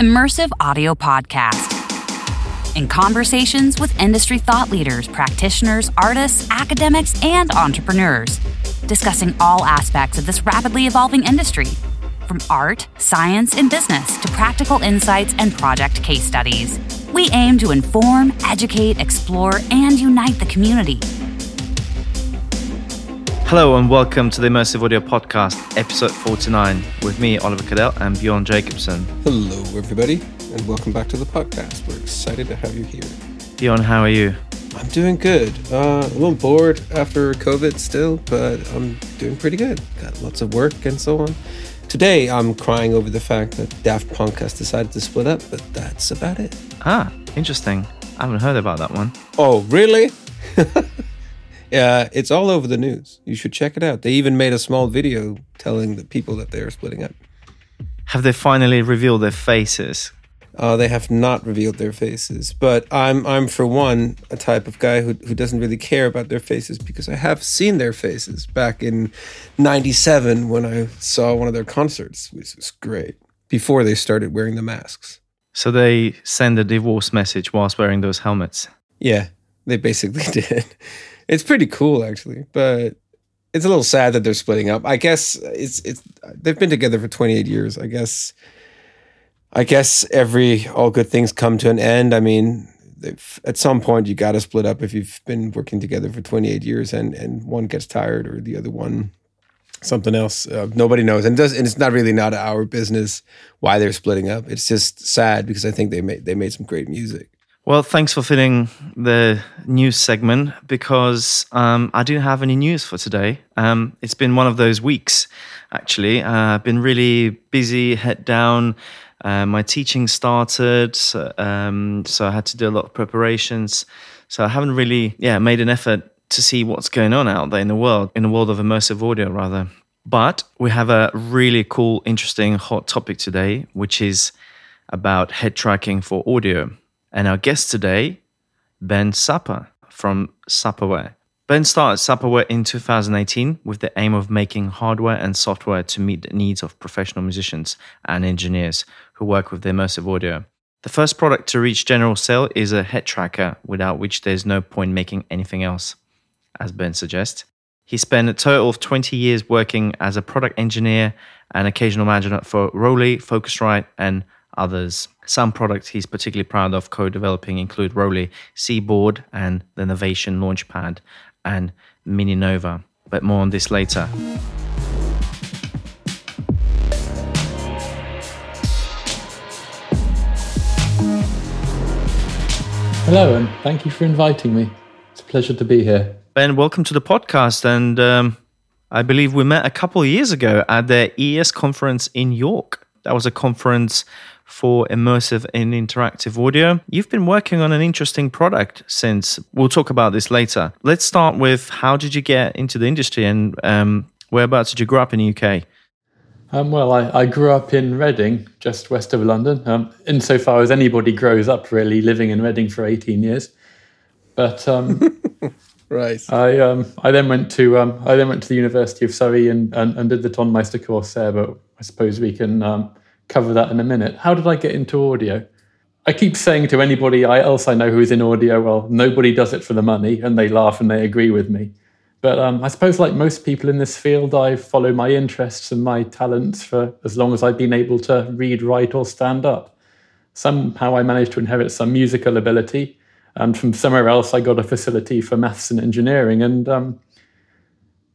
Immersive Audio Podcast. In conversations with industry thought leaders, practitioners, artists, academics, and entrepreneurs, discussing all aspects of this rapidly evolving industry from art, science, and business to practical insights and project case studies. We aim to inform, educate, explore, and unite the community. Hello and welcome to the Immersive Audio Podcast, episode 49, with me, Oliver Kadel, and Bjorn Jacobsen. Hello, everybody, and welcome back to the podcast. We're excited to have you here. Bjorn, how are you? I'm doing good. Uh, a little bored after COVID still, but I'm doing pretty good. Got lots of work and so on. Today, I'm crying over the fact that Daft Punk has decided to split up, but that's about it. Ah, interesting. I haven't heard about that one. Oh, really? yeah, it's all over the news. You should check it out. They even made a small video telling the people that they're splitting up. Have they finally revealed their faces? Uh, they have not revealed their faces, but I'm I'm for one a type of guy who who doesn't really care about their faces because I have seen their faces back in '97 when I saw one of their concerts, which was great. Before they started wearing the masks. So they send a divorce message whilst wearing those helmets. Yeah, they basically did. It's pretty cool actually, but it's a little sad that they're splitting up. I guess it's it's they've been together for 28 years. I guess I guess every all good things come to an end. I mean, at some point you got to split up if you've been working together for 28 years and and one gets tired or the other one something else. Uh, nobody knows, and does and it's not really not our business why they're splitting up. It's just sad because I think they made they made some great music. Well, thanks for filling the news segment because um, I didn't have any news for today. Um, it's been one of those weeks, actually. Uh, I've been really busy, head down. Uh, my teaching started, um, so I had to do a lot of preparations. So I haven't really, yeah, made an effort to see what's going on out there in the world, in the world of immersive audio, rather. But we have a really cool, interesting, hot topic today, which is about head tracking for audio. And our guest today, Ben Supper from Supperware. Ben started Supperware in 2018 with the aim of making hardware and software to meet the needs of professional musicians and engineers who work with immersive audio. The first product to reach general sale is a head tracker, without which there's no point making anything else, as Ben suggests. He spent a total of 20 years working as a product engineer and occasional manager for ROLI, Focusrite, and others. Some products he's particularly proud of co developing include ROLI Seaboard and the Novation Launchpad and Mini Nova. But more on this later. Hello, and thank you for inviting me. It's a pleasure to be here. Ben, welcome to the podcast. And um, I believe we met a couple of years ago at the AES conference in York. That was a conference for immersive and interactive audio. You've been working on an interesting product since. We'll talk about this later. Let's start with how did you get into the industry and um, whereabouts did you grow up in the UK? Um, well, I, I, grew up in Reading, just west of London. Um, insofar as anybody grows up, really living in Reading for 18 years. But um, right, I um, I then went to um, I then went to the University of Surrey and, and, and did the Tonmeister course there. But I suppose we can um, cover that in a minute. How did I get into audio? I keep saying to anybody else I know who is in audio, well, nobody does it for the money, and they laugh and they agree with me. But um, I suppose, like most people in this field, I follow my interests and my talents for as long as I've been able to read, write, or stand up. Somehow I managed to inherit some musical ability, and from somewhere else I got a facility for maths and engineering. And um,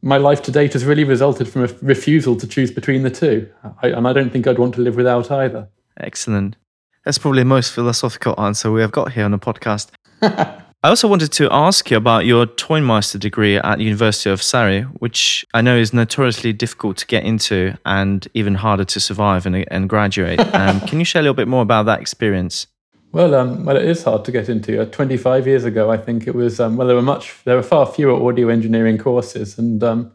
my life to date has really resulted from a refusal to choose between the two. I, and I don't think I'd want to live without either. Excellent. That's probably the most philosophical answer we have got here on the podcast. I also wanted to ask you about your Tonmeister degree at the University of Surrey, which I know is notoriously difficult to get into and even harder to survive and, and graduate. Um, can you share a little bit more about that experience? Well, um, well, it is hard to get into. Uh, Twenty-five years ago, I think it was. Um, well, there were much. There were far fewer audio engineering courses, and um,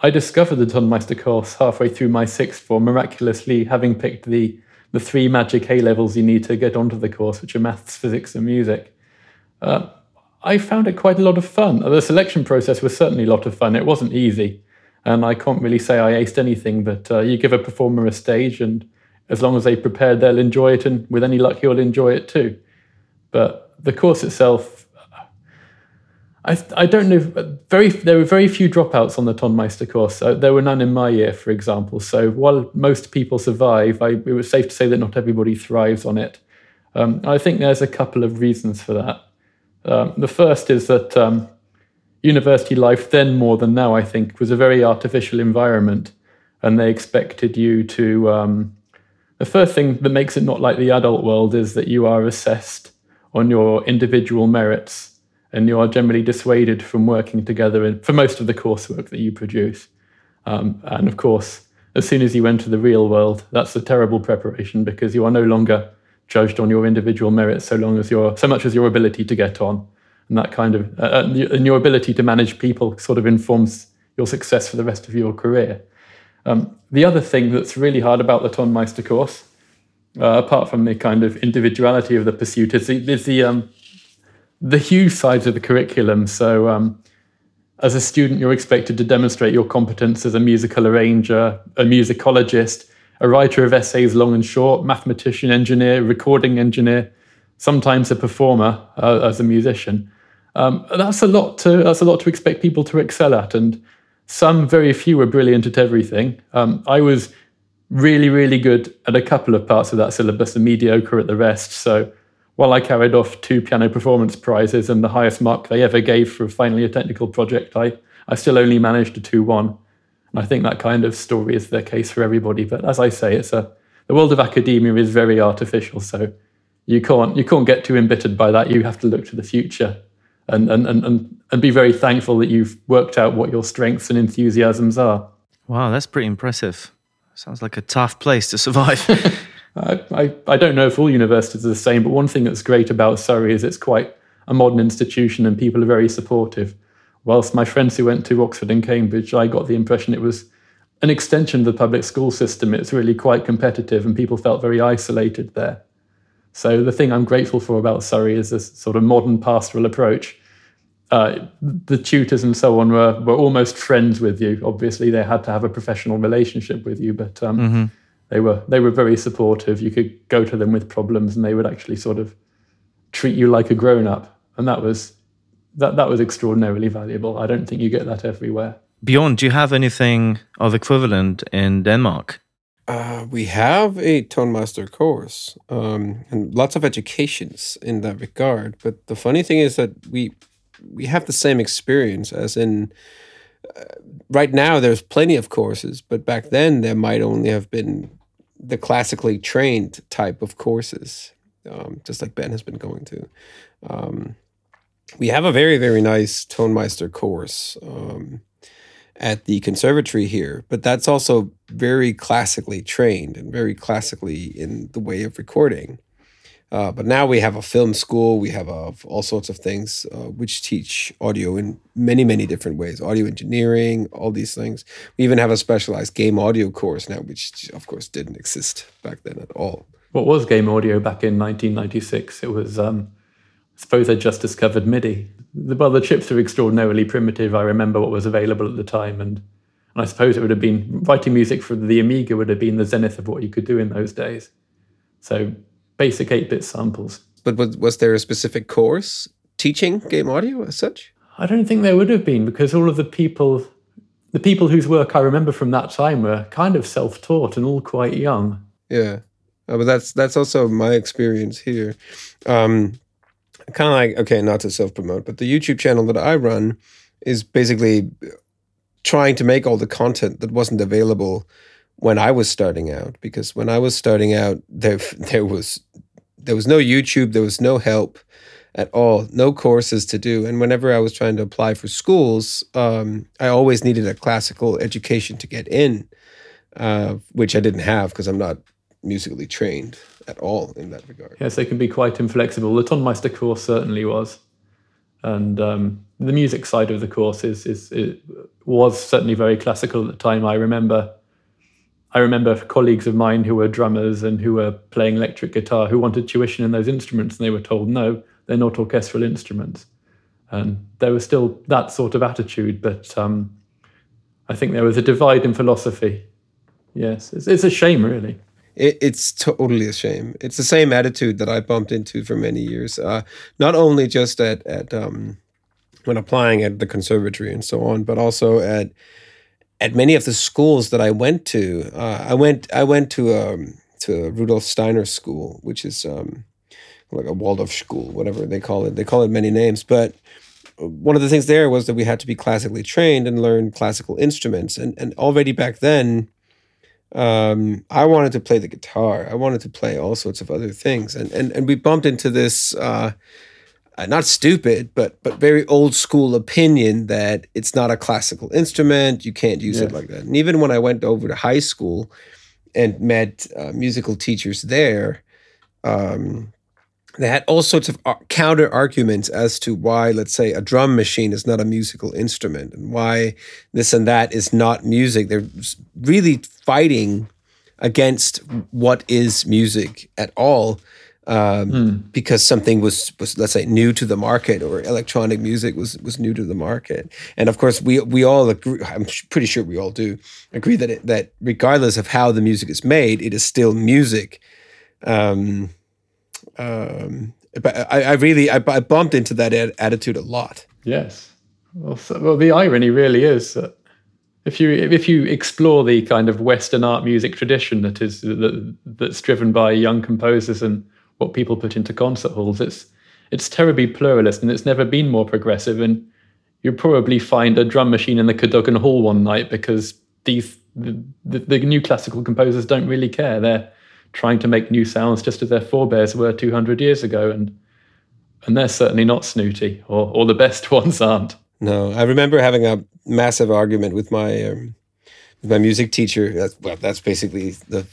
I discovered the Tonmeister course halfway through my sixth form, miraculously having picked the the three magic A levels you need to get onto the course, which are maths, physics, and music. Uh, I found it quite a lot of fun. The selection process was certainly a lot of fun. It wasn't easy, and I can't really say I aced anything. But uh, you give a performer a stage, and as long as they prepared, they'll enjoy it, and with any luck, you'll enjoy it too. But the course itself, I, I don't know. Very there were very few dropouts on the Tonmeister course. Uh, there were none in my year, for example. So while most people survive, I, it was safe to say that not everybody thrives on it. Um, I think there's a couple of reasons for that. Um, the first is that um, university life then more than now, I think, was a very artificial environment, and they expected you to. The first thing that makes it not like the adult world is that you are assessed on your individual merits and you are generally dissuaded from working together for most of the coursework that you produce. Um, and of course, as soon as you enter the real world, that's a terrible preparation because you are no longer judged on your individual merits so long as your so much as your ability to get on and that kind of uh, uh and your ability to manage people sort of informs your success for the rest of your career. Um, the other thing that's really hard about the Tonmeister course, uh, apart from the kind of individuality of the pursuit, is the, is the um, the huge size of the curriculum. So, um, as a student, you're expected to demonstrate your competence as a musical arranger, a musicologist, a writer of essays long and short, mathematician, engineer, recording engineer, sometimes a performer uh, as a musician. Um, that's a lot to that's a lot to expect people to excel at, and some very few were brilliant at everything. Um, I was really, really good at a couple of parts of that syllabus and mediocre at the rest. So while I carried off two piano performance prizes and the highest mark they ever gave for finally a technical project, I, I still only managed a 2 1. And I think that kind of story is the case for everybody. But as I say, it's a, the world of academia is very artificial. So you can't, you can't get too embittered by that. You have to look to the future and, and, and, and, and be very thankful that you've worked out what your strengths and enthusiasms are. Wow, that's pretty impressive. Sounds like a tough place to survive. I, I, don't know if all universities are the same, but one thing that's great about Surrey is it's quite a modern institution and people are very supportive. Whilst my friends who went to Oxford and Cambridge, I got the impression it was an extension of the public school system. It's really quite competitive and people felt very isolated there. So the thing I'm grateful for about Surrey is this sort of modern pastoral approach. Uh, the tutors and so on were, were almost friends with you. Obviously, they had to have a professional relationship with you, but um, mm-hmm they were they were very supportive. You could go to them with problems, and they would actually sort of treat you like a grown up, and that was that that was extraordinarily valuable. I don't think you get that everywhere. Bjorn, do you have anything of equivalent in Denmark? Uh, we have a Tonmeister course um, and lots of educations in that regard. But the funny thing is that we we have the same experience as in uh, right now. There's plenty of courses, but back then there might only have been the classically trained type of courses, um, just like Ben has been going to. Um, we have a very, very nice Tonmeister course um, at the conservatory here, but that's also very classically trained and very classically in the way of recording. Uh, but now we have a film school. We have uh, all sorts of things uh, which teach audio in many, many different ways audio engineering, all these things. We even have a specialized game audio course now, which of course didn't exist back then at all. What was game audio back in 1996? It was, um, suppose they just discovered MIDI. Well, the chips are extraordinarily primitive. I remember what was available at the time. And, and I suppose it would have been writing music for the Amiga would have been the zenith of what you could do in those days. So basic 8 bit samples. But was, was there a specific course teaching game audio as such? I don't think there would have been because all of the people, the people whose work I remember from that time were kind of self taught and all quite young. Yeah. Uh, but that's that's also my experience here. Um, kind of like okay, not to self promote, but the YouTube channel that I run is basically trying to make all the content that wasn't available when I was starting out because when I was starting out there there was there was no YouTube, there was no help at all, no courses to do. And whenever I was trying to apply for schools, um, I always needed a classical education to get in, uh, which I didn't have because I'm not musically trained at all in that regard. Yes, they can be quite inflexible. The Tonmeister course certainly was. And um, the music side of the course is, is, was certainly very classical at the time. I remember I remember colleagues of mine who were drummers and who were playing electric guitar who wanted tuition in those instruments, and they were told, no, they're not orchestral instruments. And there was still that sort of attitude, but um, I think there was a divide in philosophy. Yes, it's, it's a shame, really. It, it's totally a shame. It's the same attitude that I bumped into for many years. Uh, not only just at at um, when applying at the conservatory and so on, but also at at many of the schools that I went to. Uh, I went I went to um, to Rudolf Steiner School, which is um, like a Waldorf school, whatever they call it. They call it many names, but one of the things there was that we had to be classically trained and learn classical instruments. And and already back then, um, I wanted to play the guitar. I wanted to play all sorts of other things. And and and we bumped into this uh, not stupid, but but very old school opinion that it's not a classical instrument. You can't use it like that. And even when I went over to high school and met uh, musical teachers there. Um, they had all sorts of counter arguments as to why, let's say, a drum machine is not a musical instrument and why this and that is not music. They're really fighting against what is music at all um, mm. because something was, was, let's say, new to the market or electronic music was was new to the market. And of course, we we all agree. I'm pretty sure we all do agree that it, that regardless of how the music is made, it is still music. Um, um, but I, I really I, I, bumped into that attitude a lot. Yes. Well, so, well, the irony really is that if you if you explore the kind of Western art music tradition that is that, that's driven by young composers and what people put into concert halls, it's it's terribly pluralist and it's never been more progressive. And you'll probably find a drum machine in the Cadogan Hall one night because these the, the, the new classical composers don't really care. They're trying to make new sounds just as their forebears were 200 years ago. And and they're certainly not snooty, or, or the best ones aren't. No, I remember having a massive argument with my um, with my music teacher. That's, well, that's basically the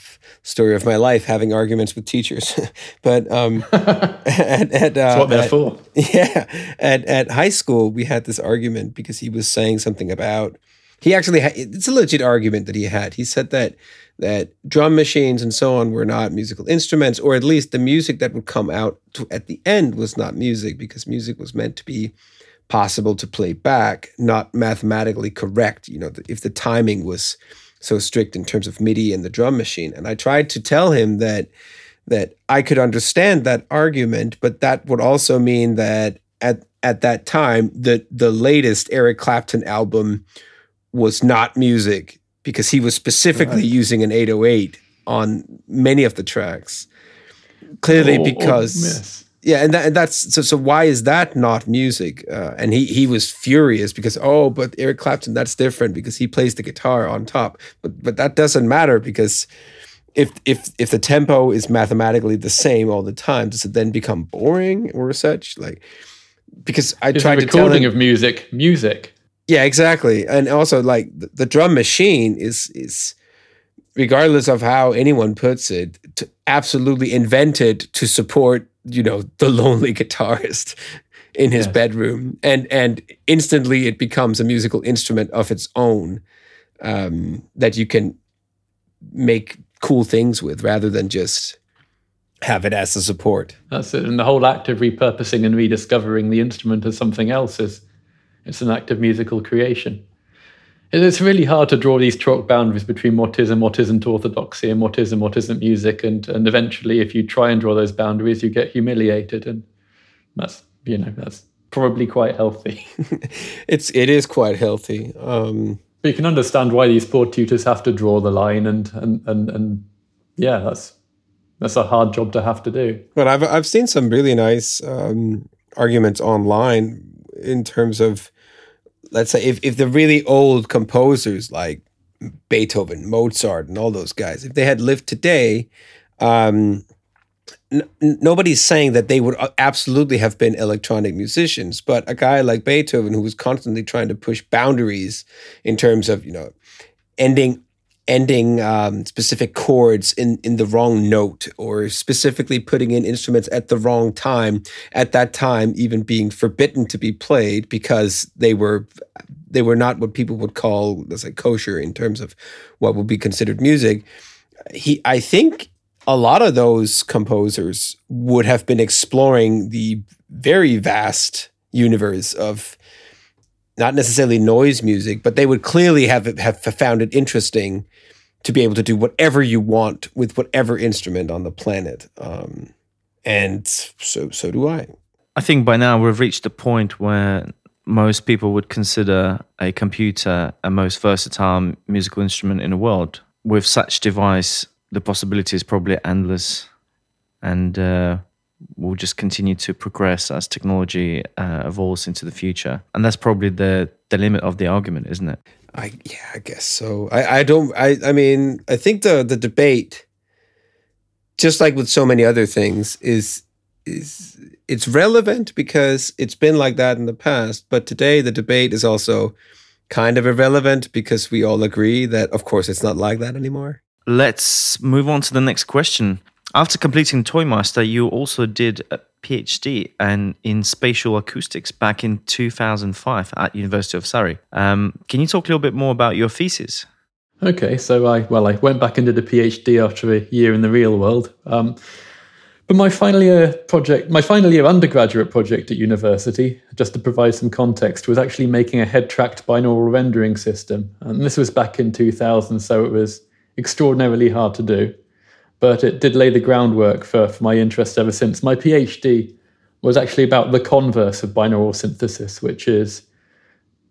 story of my life: having arguments with teachers. but um, at, at, uh, what they're at, for. Yeah, at at high school, we had this argument because he was saying something about. He actually had, it's a legit argument that he had. He said that that drum machines and so on were not musical instruments, or at least the music that would come out to, at the end was not music because music was meant to be possible to play back, not mathematically correct. You know, if the timing was so strict in terms of MIDI and the drum machine. And I tried to tell him that that I could understand that argument, but that would also mean that at at that time the the latest Eric Clapton album was not music because he was specifically right. using an 808 on many of the tracks. Clearly, oh, oh because yeah, and, that, and that's so. So why is that not music? Uh, and he he was furious because oh, but Eric Clapton, that's different because he plays the guitar on top. But but that doesn't matter because if if if the tempo is mathematically the same all the time, does it then become boring or such? Like because I tried to recording him, of music, music. Yeah, exactly. And also like the, the drum machine is is regardless of how anyone puts it, absolutely invented to support, you know, the lonely guitarist in his yes. bedroom. And and instantly it becomes a musical instrument of its own um, that you can make cool things with rather than just have it as a support. That's it. And the whole act of repurposing and rediscovering the instrument as something else is it's an act of musical creation. It's really hard to draw these chalk boundaries between what is and what isn't orthodoxy and what is and what isn't music. And, and eventually, if you try and draw those boundaries, you get humiliated. And that's, you know, that's probably quite healthy. it's, it is quite healthy. Um, but you can understand why these poor tutors have to draw the line. And, and, and, and yeah, that's, that's a hard job to have to do. But I've, I've seen some really nice um, arguments online in terms of let's say if, if the really old composers like Beethoven, Mozart, and all those guys, if they had lived today, um, n- nobody's saying that they would uh, absolutely have been electronic musicians. But a guy like Beethoven, who was constantly trying to push boundaries in terms of you know ending ending um, specific chords in, in the wrong note or specifically putting in instruments at the wrong time at that time even being forbidden to be played because they were they were not what people would call let's say kosher in terms of what would be considered music. He i think a lot of those composers would have been exploring the very vast universe of not necessarily noise music, but they would clearly have have found it interesting to be able to do whatever you want with whatever instrument on the planet. Um, and so so do I. I think by now we've reached the point where most people would consider a computer a most versatile musical instrument in the world. With such device, the possibility is probably endless, and uh, will just continue to progress as technology uh, evolves into the future. And that's probably the the limit of the argument, isn't it? I yeah, I guess so. I I don't I I mean I think the the debate, just like with so many other things, is is it's relevant because it's been like that in the past. But today the debate is also kind of irrelevant because we all agree that of course it's not like that anymore. Let's move on to the next question. After completing Tonmeister, you also did a PhD and in spatial acoustics back in 2005 at University of Surrey. Um, can you talk a little bit more about your thesis? Okay, so I well I went back and did a PhD after a year in the real world. Um, but my final year project, my final year undergraduate project at university, just to provide some context, was actually making a head tracked binaural rendering system. And this was back in 2000, so it was extraordinarily hard to do. But it did lay the groundwork for, for my interest ever since. My PhD was actually about the converse of binaural synthesis, which is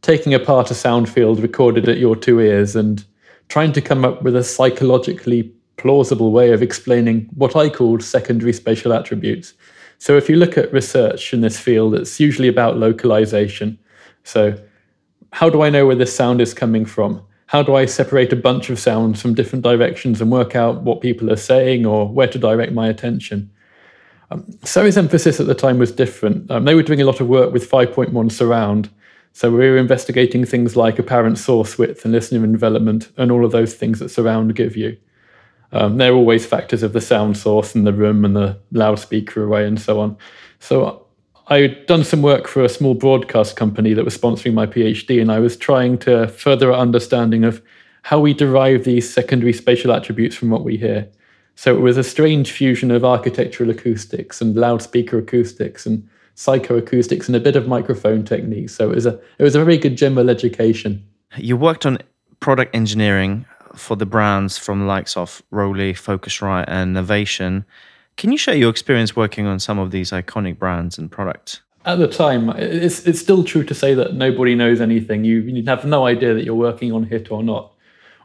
taking apart a sound field recorded at your two ears and trying to come up with a psychologically plausible way of explaining what I called secondary spatial attributes. So if you look at research in this field, it's usually about localization. So how do I know where this sound is coming from? How do I separate a bunch of sounds from different directions and work out what people are saying or where to direct my attention? Um, Surrey's emphasis at the time was different. Um, they were doing a lot of work with 5.1 surround. So we were investigating things like apparent source width and listener envelopment and all of those things that surround give you. Um, they're always factors of the sound source and the room and the loudspeaker array and so on. So I'd done some work for a small broadcast company that was sponsoring my PhD, and I was trying to further our understanding of how we derive these secondary spatial attributes from what we hear. So it was a strange fusion of architectural acoustics and loudspeaker acoustics and psychoacoustics and a bit of microphone technique. So it was a it was a very good general education. You worked on product engineering for the brands from the likes of ROLI, Focusrite, and Novation. Can you share your experience working on some of these iconic brands and products? At the time, it's it's still true to say that nobody knows anything. You you have no idea that you're working on hit or not,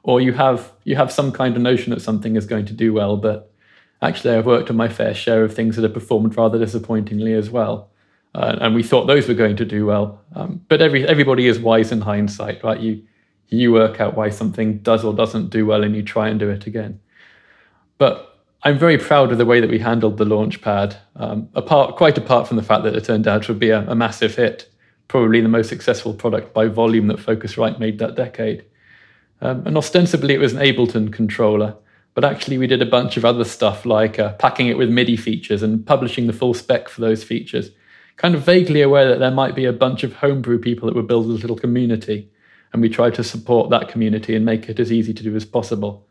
or you have you have some kind of notion that something is going to do well. But actually, I've worked on my fair share of things that have performed rather disappointingly as well, uh, and we thought those were going to do well. Um, but every everybody is wise in hindsight, right? You you work out why something does or doesn't do well, and you try and do it again. But I'm very proud of the way that we handled the launchpad. Um, apart, quite apart from the fact that it turned out to be a, a, massive hit, probably the most successful product by volume that Focusrite made that decade. Um, and ostensibly, it was an Ableton controller, but actually, we did a bunch of other stuff like uh, packing it with MIDI features and publishing the full spec for those features. Kind of vaguely aware that there might be a bunch of homebrew people that would build a little community, and we tried to support that community and make it as easy to do as possible.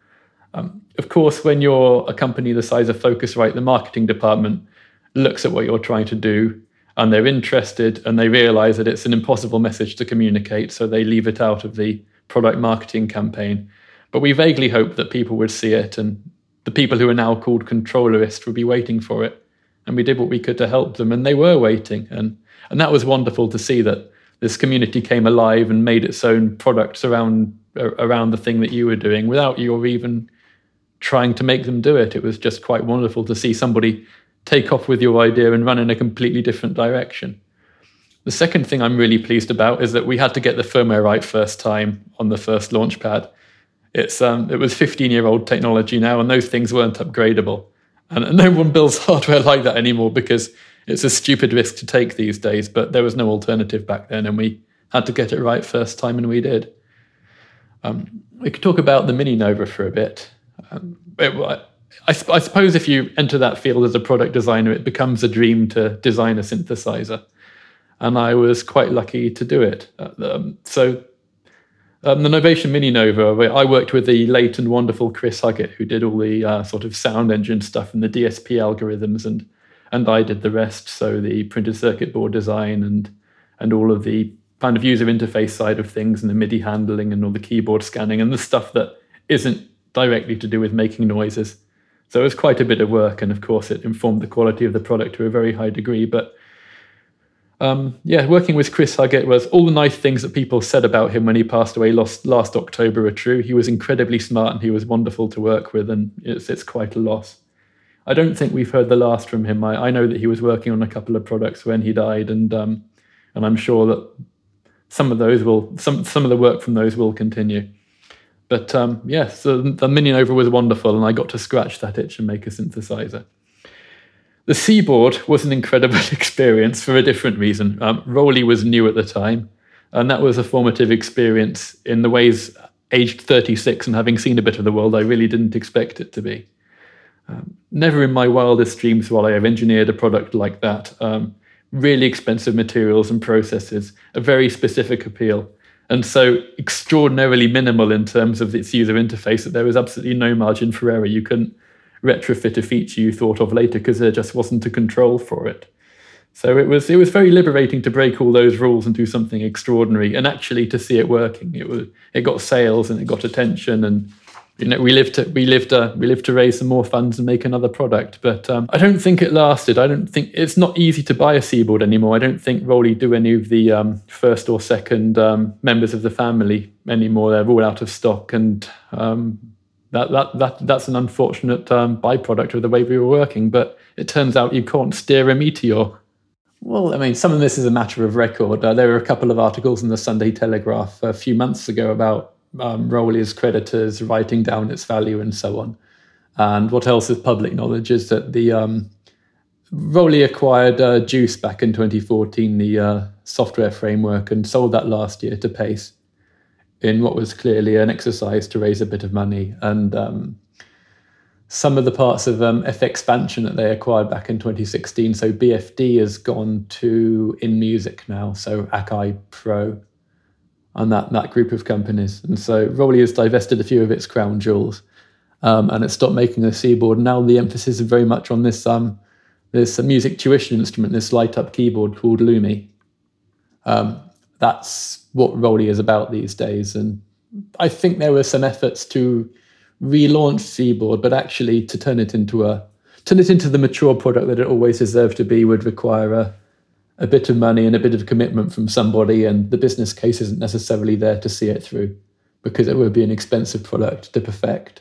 Um, of course, when you're a company the size of Focusrite, the marketing department looks at what you're trying to do and they're interested and they realize that it's an impossible message to communicate, so they leave it out of the product marketing campaign. But we vaguely hoped that people would see it and the people who are now called controllerists would be waiting for it. And we did what we could to help them, and they were waiting. And, and that was wonderful to see that this community came alive and made its own products around around the thing that you were doing without you even trying to make them do it. It was just quite wonderful to see somebody take off with your idea and run in a completely different direction. The second thing I'm really pleased about is that we had to get the firmware right first time on the first launchpad. It's um, it was 15 year old technology now, and those things weren't upgradable. And no one builds hardware like that anymore because it's a stupid risk to take these days. But there was no alternative back then, and we had to get it right first time, and we did. Um, we could talk about the Mini Nova for a bit. Um, it, I, I, suppose if you enter that field as a product designer, it becomes a dream to design a synthesizer. And I was quite lucky to do it. Um, so, um, the Novation Mini Nova, I worked with the late and wonderful Chris Huggett, who did all the uh, sort of sound engine stuff and the DSP algorithms, and and I did the rest. So the printed circuit board design and and all of the kind of user interface side of things and the MIDI handling and all the keyboard scanning and the stuff that isn't directly to do with making noises. So it was quite a bit of work, and of course, it informed the quality of the product to a very high degree. But um, yeah, working with Chris Huggett was all the nice things that people said about him when he passed away last, last October are true. He was incredibly smart and he was wonderful to work with, and it's, it's quite a loss. I don't think we've heard the last from him. I, I know that he was working on a couple of products when he died, and um, and I'm sure that some of those will some some of the work from those will continue. But um, yes, the, the Mini Nova was wonderful, and I got to scratch that itch and make a synthesizer. The Seaboard was an incredible experience for a different reason. Um, ROLI was new at the time, and that was a formative experience in the ways, aged 36 and having seen a bit of the world, I really didn't expect it to be. Um, never in my wildest dreams will I have engineered a product like that. Um, really expensive materials and processes, a very specific appeal, and so extraordinarily minimal in terms of its user interface that there was absolutely no margin for error. You couldn't retrofit a feature you thought of later because there just wasn't a control for it. So it was it was very liberating to break all those rules and do something extraordinary, and actually to see it working. It was it got sales and it got attention, and you know we lived to we lived uh, we lived to raise some more funds and make another product. But um, I don't think it lasted. I don't think it's not easy to buy a Seaboard anymore. I don't think ROLI do any of the um, first or second um, members of the family anymore. They're all out of stock, and um, that, that, that, that's an unfortunate um, byproduct of the way we were working, but it turns out you can't steer a meteor. Well, I mean, some of this is a matter of record. Uh, there were a couple of articles in the Sunday Telegraph a few months ago about um, ROLI's creditors writing down its value and so on. And what else is public knowledge is that the um, acquired uh, JUCE back in 2014, the uh, software framework, and sold that last year to Pace in what was clearly an exercise to raise a bit of money. And um, some of the parts of um, FXpansion that they acquired back in 2016. So BFD has gone to InMusic now, so Akai Pro, and that, that group of companies. And so ROLI has divested a few of its crown jewels. Um, and it stopped making a Seaboard. Now the emphasis is very much on this um, this music tuition instrument, this light up keyboard called Lumi. Um, that's what ROLI is about these days. And I think there were some efforts to relaunch Seaboard, but actually to turn it into a turn it into the mature product that it always deserved to be would require a, a bit of money and a bit of commitment from somebody, and the business case isn't necessarily there to see it through because it would be an expensive product to perfect.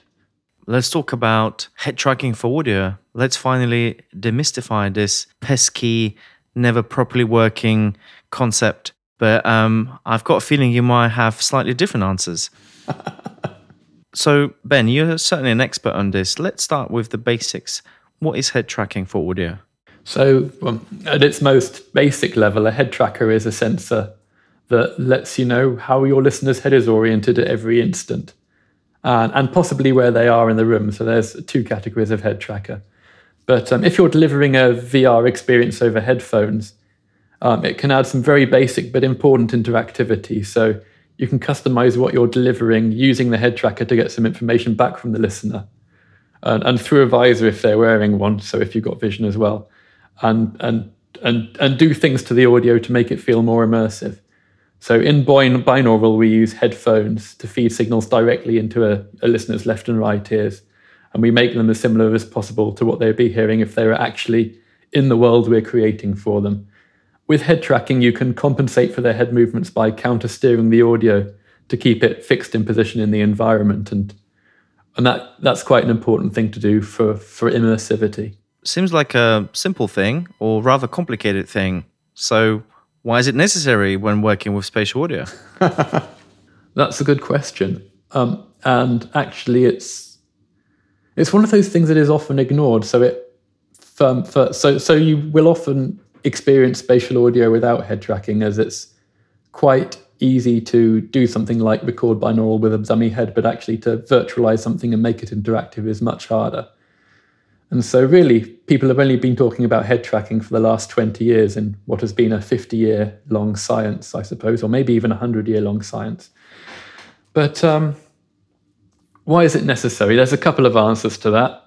Let's talk about head tracking for audio. Let's finally demystify this pesky, never properly working concept but um, I've got a feeling you might have slightly different answers. so, Ben, you're certainly an expert on this. Let's start with the basics. What is head tracking for audio? So, um, at its most basic level, a head tracker is a sensor that lets you know how your listener's head is oriented at every instant and, and possibly where they are in the room. So, there's two categories of head tracker. But um, if you're delivering a VR experience over headphones, um, it can add some very basic but important interactivity. So you can customize what you're delivering using the head tracker to get some information back from the listener. And, and through a visor if they're wearing one, so if you've got vision as well. And, and, and, and do things to the audio to make it feel more immersive. So in binaural, we use headphones to feed signals directly into a, a listener's left and right ears. And we make them as similar as possible to what they'd be hearing if they were actually in the world we're creating for them. With head tracking, you can compensate for their head movements by counter steering the audio to keep it fixed in position in the environment. And, and that, that's quite an important thing to do for, for immersivity. Seems like a simple thing or rather complicated thing. So, why is it necessary when working with spatial audio? that's a good question. Um, and actually, it's it's one of those things that is often ignored. So it for, so so you will often experience spatial audio without head tracking as it's quite easy to do something like record binaural with a dummy head, but actually to virtualize something and make it interactive is much harder. And so, really, people have only been talking about head tracking for the last 20 years in what has been a 50 year long science, I suppose, or maybe even a 100 year long science. But um, why is it necessary? There's a couple of answers to that.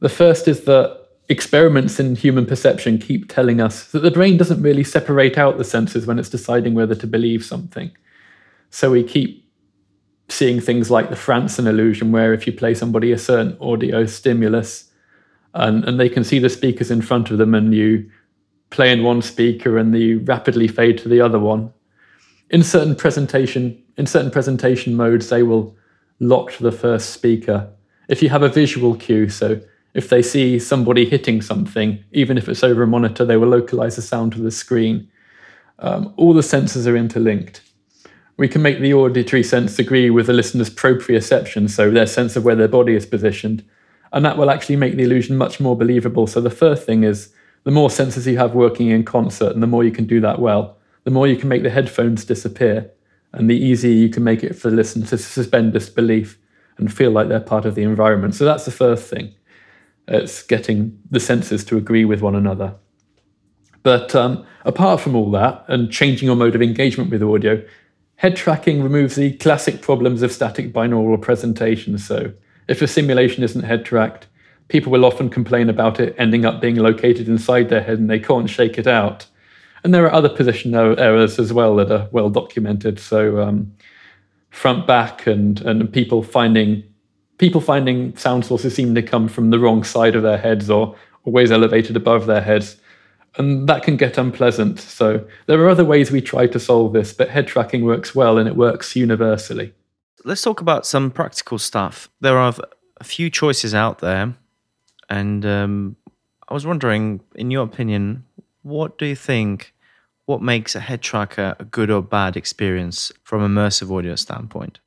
The first is that experiments in human perception keep telling us that the brain doesn't really separate out the senses when it's deciding whether to believe something. So we keep seeing things like the Franssen illusion, where if you play somebody a certain audio stimulus and, and they can see the speakers in front of them and you play in one speaker and you rapidly fade to the other one. In certain presentation, in certain presentation modes, they will lock to the first speaker. If you have a visual cue, so if they see somebody hitting something, even if it's over a monitor, they will localize the sound to the screen. Um, all the senses are interlinked. We can make the auditory sense agree with the listener's proprioception, so their sense of where their body is positioned, and that will actually make the illusion much more believable. So the first thing is the more senses you have working in concert, and the more you can do that well, the more you can make the headphones disappear, and the easier you can make it for the listener to suspend disbelief and feel like they're part of the environment. So that's the first thing. It's getting the senses to agree with one another. But um, apart from all that and changing your mode of engagement with audio, head tracking removes the classic problems of static binaural presentation. So if a simulation isn't head tracked, people will often complain about it ending up being located inside their head and they can't shake it out. And there are other position errors as well that are well documented. So um, front back and and people finding people finding sound sources seem to come from the wrong side of their heads or always elevated above their heads. And that can get unpleasant. So there are other ways we try to solve this, but head tracking works well and it works universally. Let's talk about some practical stuff. There are a few choices out there. And um, I was wondering, in your opinion, what do you think? What makes a head tracker a good or bad experience from an immersive audio standpoint?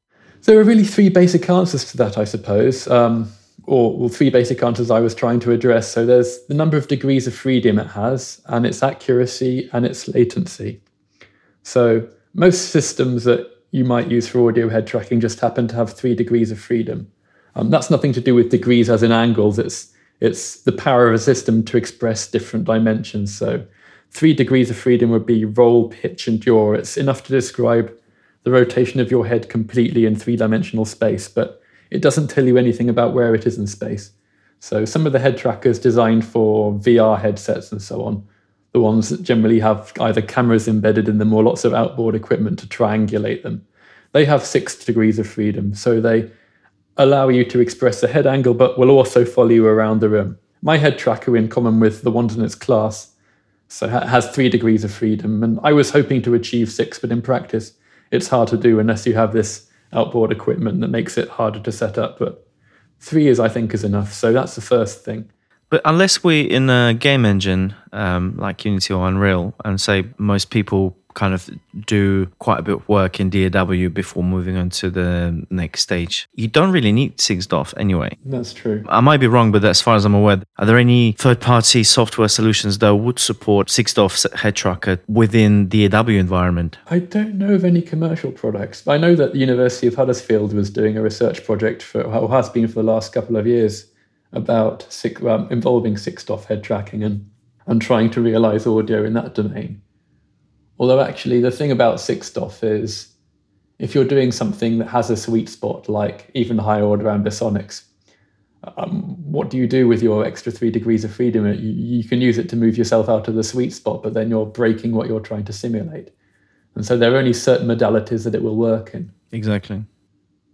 There are really three basic answers to that, I suppose, um, or well, three basic answers I was trying to address. So there's the number of degrees of freedom it has, and its accuracy and its latency. So most systems that you might use for audio head tracking just happen to have three degrees of freedom. Um, that's nothing to do with degrees as in angles. It's it's the power of a system to express different dimensions. So three degrees of freedom would be roll, pitch, and yaw. It's enough to describe the rotation of your head completely in three dimensional space, but it doesn't tell you anything about where it is in space. So some of the head trackers designed for VR headsets and so on, the ones that generally have either cameras embedded in them or lots of outboard equipment to triangulate them, they have six degrees of freedom. So they allow you to express the head angle, but will also follow you around the room. My head tracker, in common with the ones in its class, so has three degrees of freedom. And I was hoping to achieve six, but in practice, it's hard to do unless you have this outboard equipment that makes it harder to set up. But three is, I think, is enough. So that's the first thing. But unless we're in a game engine um, like Unity or Unreal, and say most people kind of do quite a bit of work in DAW before moving on to the next stage. You don't really need 6DoF anyway. That's true. I might be wrong, but as far as I'm aware, are there any third party software solutions that would support 6DoF head tracker within the DAW environment? I don't know of any commercial products. I know that the University of Huddersfield was doing a research project for, or has been for the last couple of years about six, um, involving 6DoF head tracking and, and trying to realize audio in that domain. Although actually the thing about 6DoF is if you're doing something that has a sweet spot like even higher order ambisonics, um, what do you do with your extra three degrees of freedom? You, you, can use it to move yourself out of the sweet spot, but then you're breaking what you're trying to simulate. And so there are only certain modalities that it will work in. Exactly.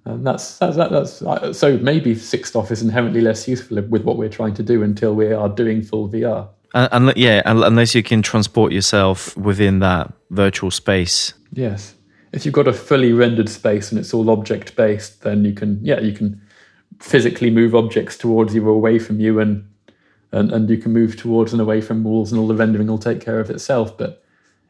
And that's that's that, that's uh, so maybe 6DoF is inherently less useful with what we're trying to do until we are doing full VR. Uh, yeah, unless you can transport yourself within that virtual space. Yes. If you've got a fully rendered space and it's all object based, then you can, yeah, you can physically move objects towards you or away from you and, and, and you can move towards and away from walls and all the rendering will take care of itself. But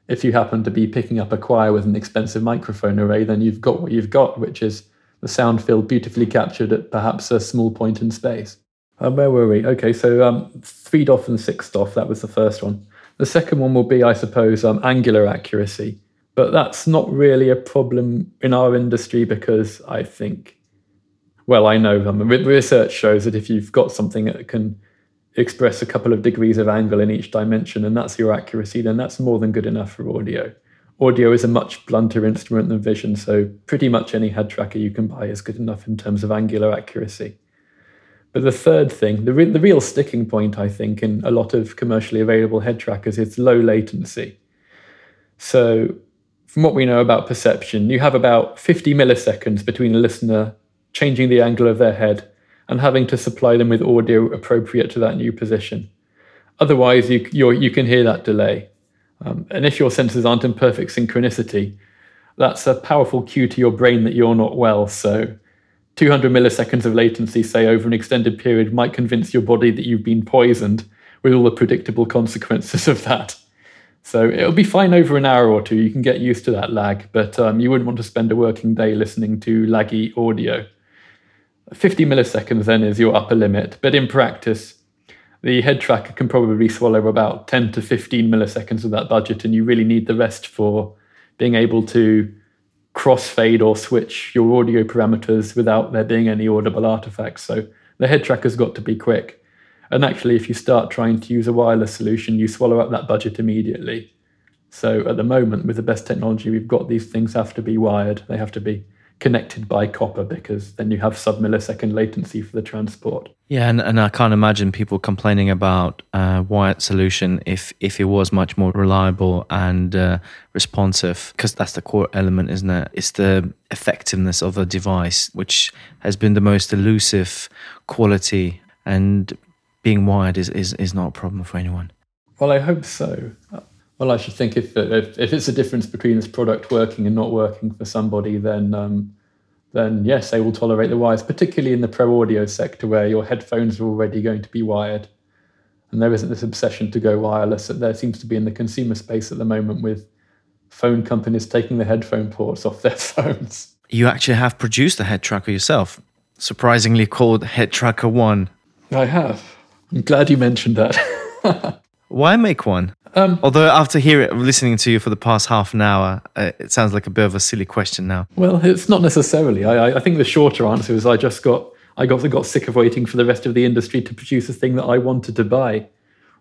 if you happen to be picking up a choir with an expensive microphone array, then you've got what you've got, which is the sound field beautifully captured at perhaps a small point in space. Um, where were we? Okay, so um, 3DoF and 6DoF, that was the first one. The second one will be, I suppose, um, angular accuracy. But that's not really a problem in our industry because I think, well, I know um, research shows that if you've got something that can express a couple of degrees of angle in each dimension and that's your accuracy, then that's more than good enough for audio. Audio is a much blunter instrument than vision, so pretty much any head tracker you can buy is good enough in terms of angular accuracy. But the third thing, the, re- the real sticking point, I think, in a lot of commercially available head trackers is low latency. So from what we know about perception, you have about 50 milliseconds between a listener changing the angle of their head and having to supply them with audio appropriate to that new position. Otherwise, you, you can hear that delay. Um, and if your senses aren't in perfect synchronicity, that's a powerful cue to your brain that you're not well. So, 200 milliseconds of latency, say over an extended period, might convince your body that you've been poisoned with all the predictable consequences of that. So, it'll be fine over an hour or two. You can get used to that lag, but um, you wouldn't want to spend a working day listening to laggy audio. 50 milliseconds then is your upper limit, but in practice, the head tracker can probably swallow about 10 to 15 milliseconds of that budget, and you really need the rest for being able to crossfade or switch your audio parameters without there being any audible artifacts. So the head tracker's got to be quick. And actually, if you start trying to use a wireless solution, you swallow up that budget immediately. So at the moment, with the best technology we've got, these things have to be wired. They have to be connected by copper because then you have sub millisecond latency for the transport. Yeah, and, and I can't imagine people complaining about uh, wired solution if if it was much more reliable and uh, responsive because that's the core element, isn't it? It's the effectiveness of a device which has been the most elusive quality, and being wired is is, is not a problem for anyone. Well, I hope so. Well, I should think if, if, if it's a difference between this product working and not working for somebody, then um, then yes, they will tolerate the wires, particularly in the pro audio sector where your headphones are already going to be wired, and there isn't this obsession to go wireless that there seems to be in the consumer space at the moment with phone companies taking the headphone ports off their phones. You actually have produced a head tracker yourself, surprisingly called Head Tracker One. I have. I'm glad you mentioned that. Why make one? Um, Although after hearing, listening to you for the past half an hour, uh, it sounds like a bit of a silly question now. Well, it's not necessarily. I, I think the shorter answer is I just got I got got sick of waiting for the rest of the industry to produce a thing that I wanted to buy,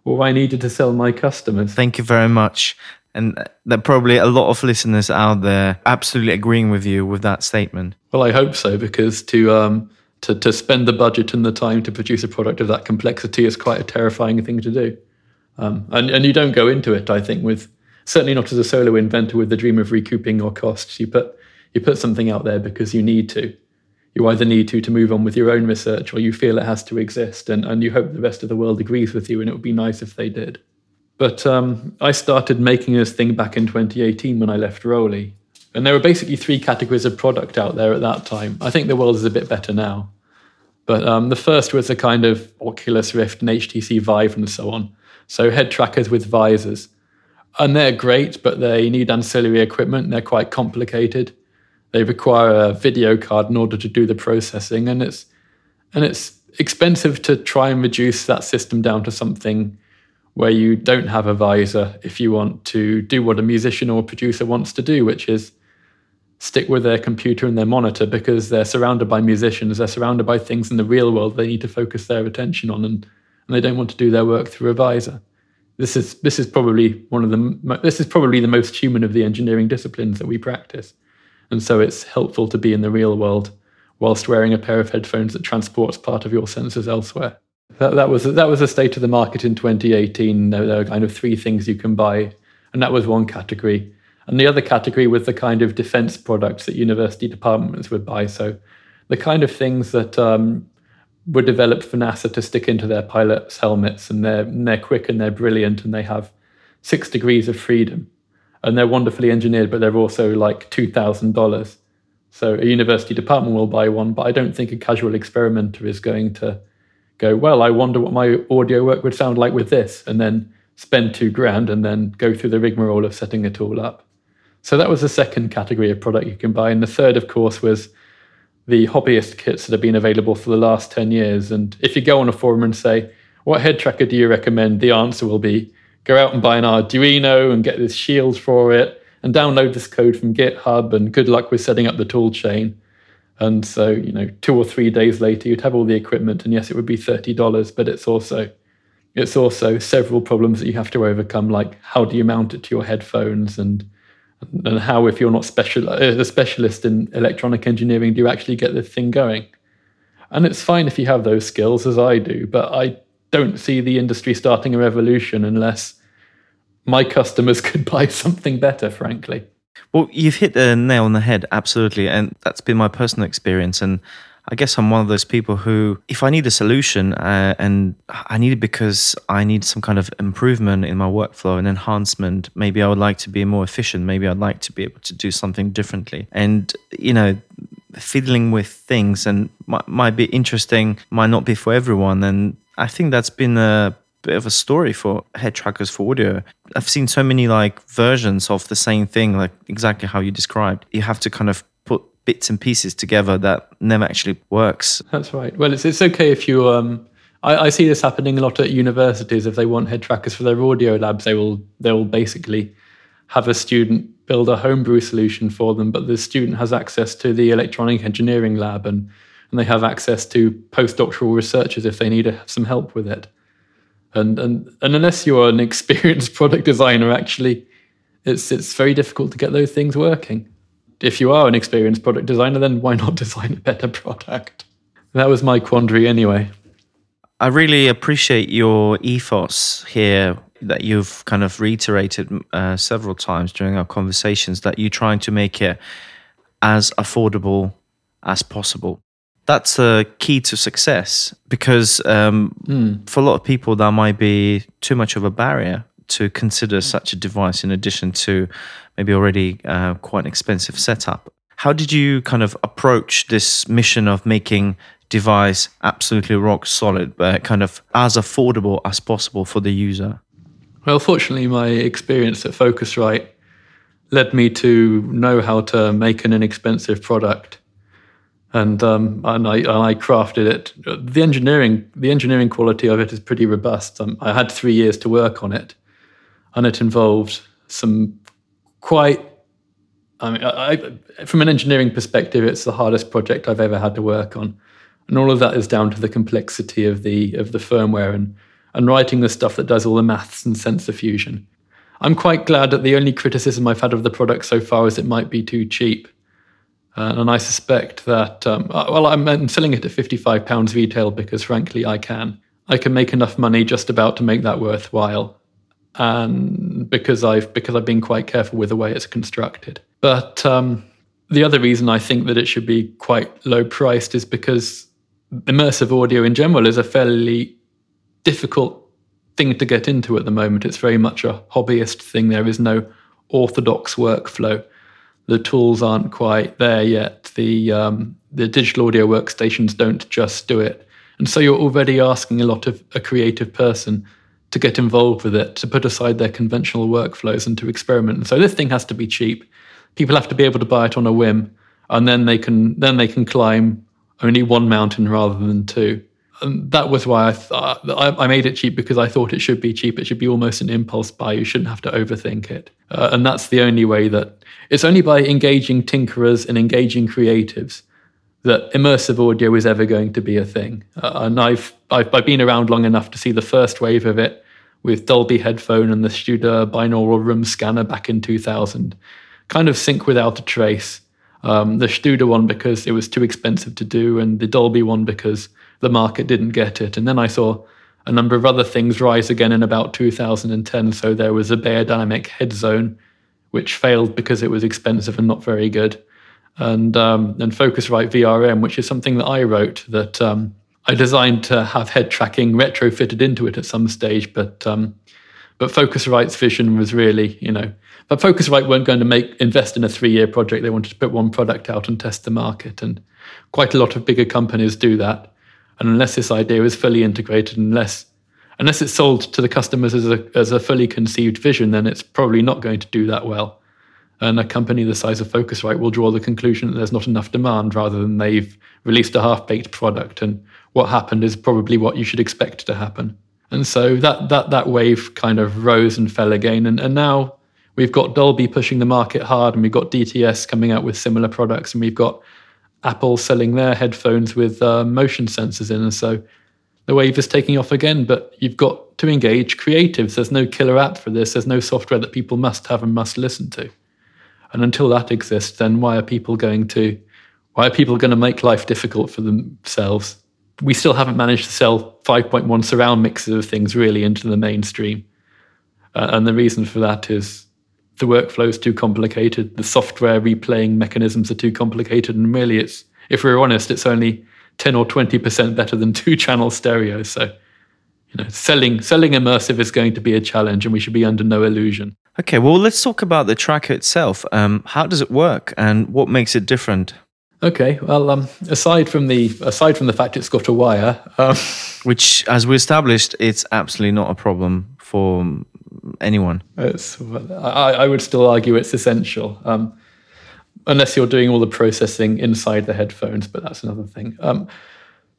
or I needed to sell my customers. Thank you very much. And uh, there are probably a lot of listeners out there absolutely agreeing with you with that statement. Well, I hope so because to um, to to spend the budget and the time to produce a product of that complexity is quite a terrifying thing to do. Um, and, and you don't go into it, I think, with certainly not as a solo inventor with the dream of recouping your costs. You put you put something out there because you need to. You either need to to move on with your own research, or you feel it has to exist, and, and you hope the rest of the world agrees with you. And it would be nice if they did. But um, I started making this thing back in 2018 when I left ROLI, and there were basically three categories of product out there at that time. I think the world is a bit better now. But um, the first was a kind of Oculus Rift and HTC Vive and so on so head trackers with visors. And they're great, but they need ancillary equipment. They're quite complicated. They require a video card in order to do the processing, and it's and it's expensive to try and reduce that system down to something where you don't have a visor if you want to do what a musician or producer wants to do, which is stick with their computer and their monitor because they're surrounded by musicians, they're surrounded by things in the real world they need to focus their attention on. And and they don't want to do their work through a visor. This is this is probably one of the this is probably the most human of the engineering disciplines that we practice, and so it's helpful to be in the real world whilst wearing a pair of headphones that transports part of your senses elsewhere. That, that was that was the state of the market in 2018. There, there are kind of three things you can buy, and that was one category. And the other category was the kind of defense products that university departments would buy. So the kind of things that um, were developed for NASA to stick into their pilots' helmets, and they're and they're quick and they're brilliant, and they have six degrees of freedom, and they're wonderfully engineered, but they're also like two thousand dollars. So a university department will buy one, but I don't think a casual experimenter is going to go, well, I wonder what my audio work would sound like with this, and then spend two grand and then go through the rigmarole of setting it all up. So that was the second category of product you can buy. And the third, of course, was the hobbyist kits that have been available for the last 10 years. And if you go on a forum and say, what head tracker do you recommend? The answer will be go out and buy an Arduino and get this shield for it and download this code from GitHub and good luck with setting up the tool chain. And so, you know, two or three days later, you'd have all the equipment, and yes, it would be thirty dollars, but it's also it's also several problems that you have to overcome, like how do you mount it to your headphones and and how if you're not special uh, a specialist in electronic engineering do you actually get the thing going and it's fine if you have those skills as i do but i don't see the industry starting a revolution unless my customers could buy something better frankly Well, you've hit the nail on the head, absolutely. And that's been my personal experience. And I guess I'm one of those people who, if I need a solution uh, and I need it because I need some kind of improvement in my workflow and enhancement, maybe I would like to be more efficient. Maybe I'd like to be able to do something differently. And, you know, fiddling with things and might, might be interesting, might not be for everyone. And I think that's been a bit of a story for head trackers for audio. I've seen so many like versions of the same thing, like exactly how you described. You have to kind of bits and pieces together that never actually works. That's right. Well, it's it's okay if you um. I, I see this happening a lot at universities. If they want head trackers for their audio labs, they will they will basically have a student build a homebrew solution for them, but the student has access to the electronic engineering lab and and they have access to postdoctoral researchers if they need some help with it. And and and unless you're an experienced product designer, actually, it's it's very difficult to get those things working if you are an experienced product designer, then why not design a better product? That was my quandary anyway. I really appreciate your ethos here that you've kind of reiterated uh, several times during our conversations that you're trying to make it as affordable as possible. That's a key to success because um, mm. for a lot of people, that might be too much of a barrier to consider such a device in addition to maybe already uh, quite an expensive setup. How did you kind of approach this mission of making device absolutely rock solid, but kind of as affordable as possible for the user? Well, fortunately, my experience at Focusrite led me to know how to make an inexpensive product, and um, and I and I crafted it. The engineering the engineering quality of it is pretty robust. Um, I had three years to work on it, and it involved some quite. I mean, I, from an engineering perspective, it's the hardest project I've ever had to work on, and all of that is down to the complexity of the of the firmware and and writing the stuff that does all the maths and sensor fusion. I'm quite glad that the only criticism I've had of the product so far is it might be too cheap. Uh, and I suspect that, um, uh, well, I'm, I'm, selling it at £55 retail because, frankly, I can. I can make enough money just about to make that worthwhile and because I've because I've been quite careful with the way it's constructed. But um, the other reason I think that it should be quite low priced is because immersive audio in general is a fairly difficult thing to get into at the moment. It's very much a hobbyist thing. There is no orthodox workflow. The tools aren't quite there yet. The um, the digital audio workstations don't just do it, and so you're already asking a lot of a creative person to get involved with it, to put aside their conventional workflows and to experiment. And so this thing has to be cheap. People have to be able to buy it on a whim, and then they can then they can climb only one mountain rather than two. And that was why I thought I, made it cheap because I thought it should be cheap. It should be almost an impulse buy. You shouldn't have to overthink it. Uh, and that's the only way that it's only by engaging tinkerers and engaging creatives that immersive audio is ever going to be a thing. Uh, and I've, I've, I've been around long enough to see the first wave of it with Dolby headphone and the Studer binaural room scanner back in 2000. Kind of sync without a trace. Um, the Studer one because it was too expensive to do, and the Dolby one because the market didn't get it. And then I saw a number of other things rise again in about 2010. So there was a Beyerdynamic Headzone, which failed because it was expensive and not very good and um, and Focusrite VRM, which is something that I wrote that um, I designed to have head tracking retrofitted into it at some stage, but um, but Focusrite's vision was really, you know, but Focusrite weren't going to make invest in a three year project. They wanted to put one product out and test the market, and quite a lot of bigger companies do that. And unless this idea is fully integrated, unless unless it's sold to the customers as a as a fully conceived vision, then it's probably not going to do that well. And a company the size of Focusrite will draw the conclusion that there's not enough demand rather than they've released a half baked product. And what happened is probably what you should expect to happen. And so that, that, that wave kind of rose and fell again. And, and now we've got Dolby pushing the market hard, and we've got DTS coming out with similar products, and we've got Apple selling their headphones with uh, motion sensors in. And so the wave is taking off again, but you've got to engage creatives. There's no killer app for this, there's no software that people must have and must listen to. And until that exists, then why are people going to why are people going to make life difficult for themselves? We still haven't managed to sell 5.1 surround mixes of things really into the mainstream. Uh, and the reason for that is the workflow is too complicated, the software replaying mechanisms are too complicated, and really, it's if we're honest, it's only ten or twenty percent better than two-channel stereo. So, you know, selling selling immersive is going to be a challenge, and we should be under no illusion. Okay, well, let's talk about the tracker itself. Um, how does it work, and what makes it different? Okay, well, um, aside from the aside from the fact it's got a wire, um, which, as we established, it's absolutely not a problem for anyone. It's, I, I, would still argue it's essential, um, unless you're doing all the processing inside the headphones, but that's another thing.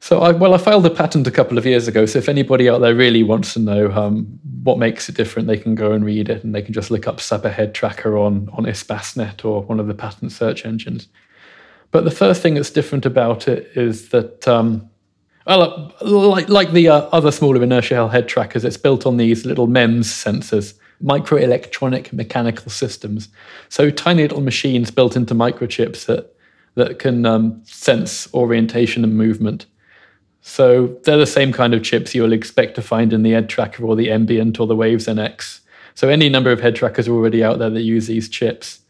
So, I, well, I filed a patent a couple of years ago. So, if anybody out there really wants to know um, what makes it different, they can go and read it, and they can just look up Supper Head Tracker on on Espacenet or one of the patent search engines. But the first thing that's different about it is that um, well, like, like the uh, other smaller inertia head trackers, it's built on these little MEMS sensors, microelectronic mechanical systems. So tiny little machines built into microchips that, that can um, sense orientation and movement. So they're the same kind of chips you'll expect to find in the head tracker or the Ambient or the Waves NX. So any number of head trackers are already out there that use these chips.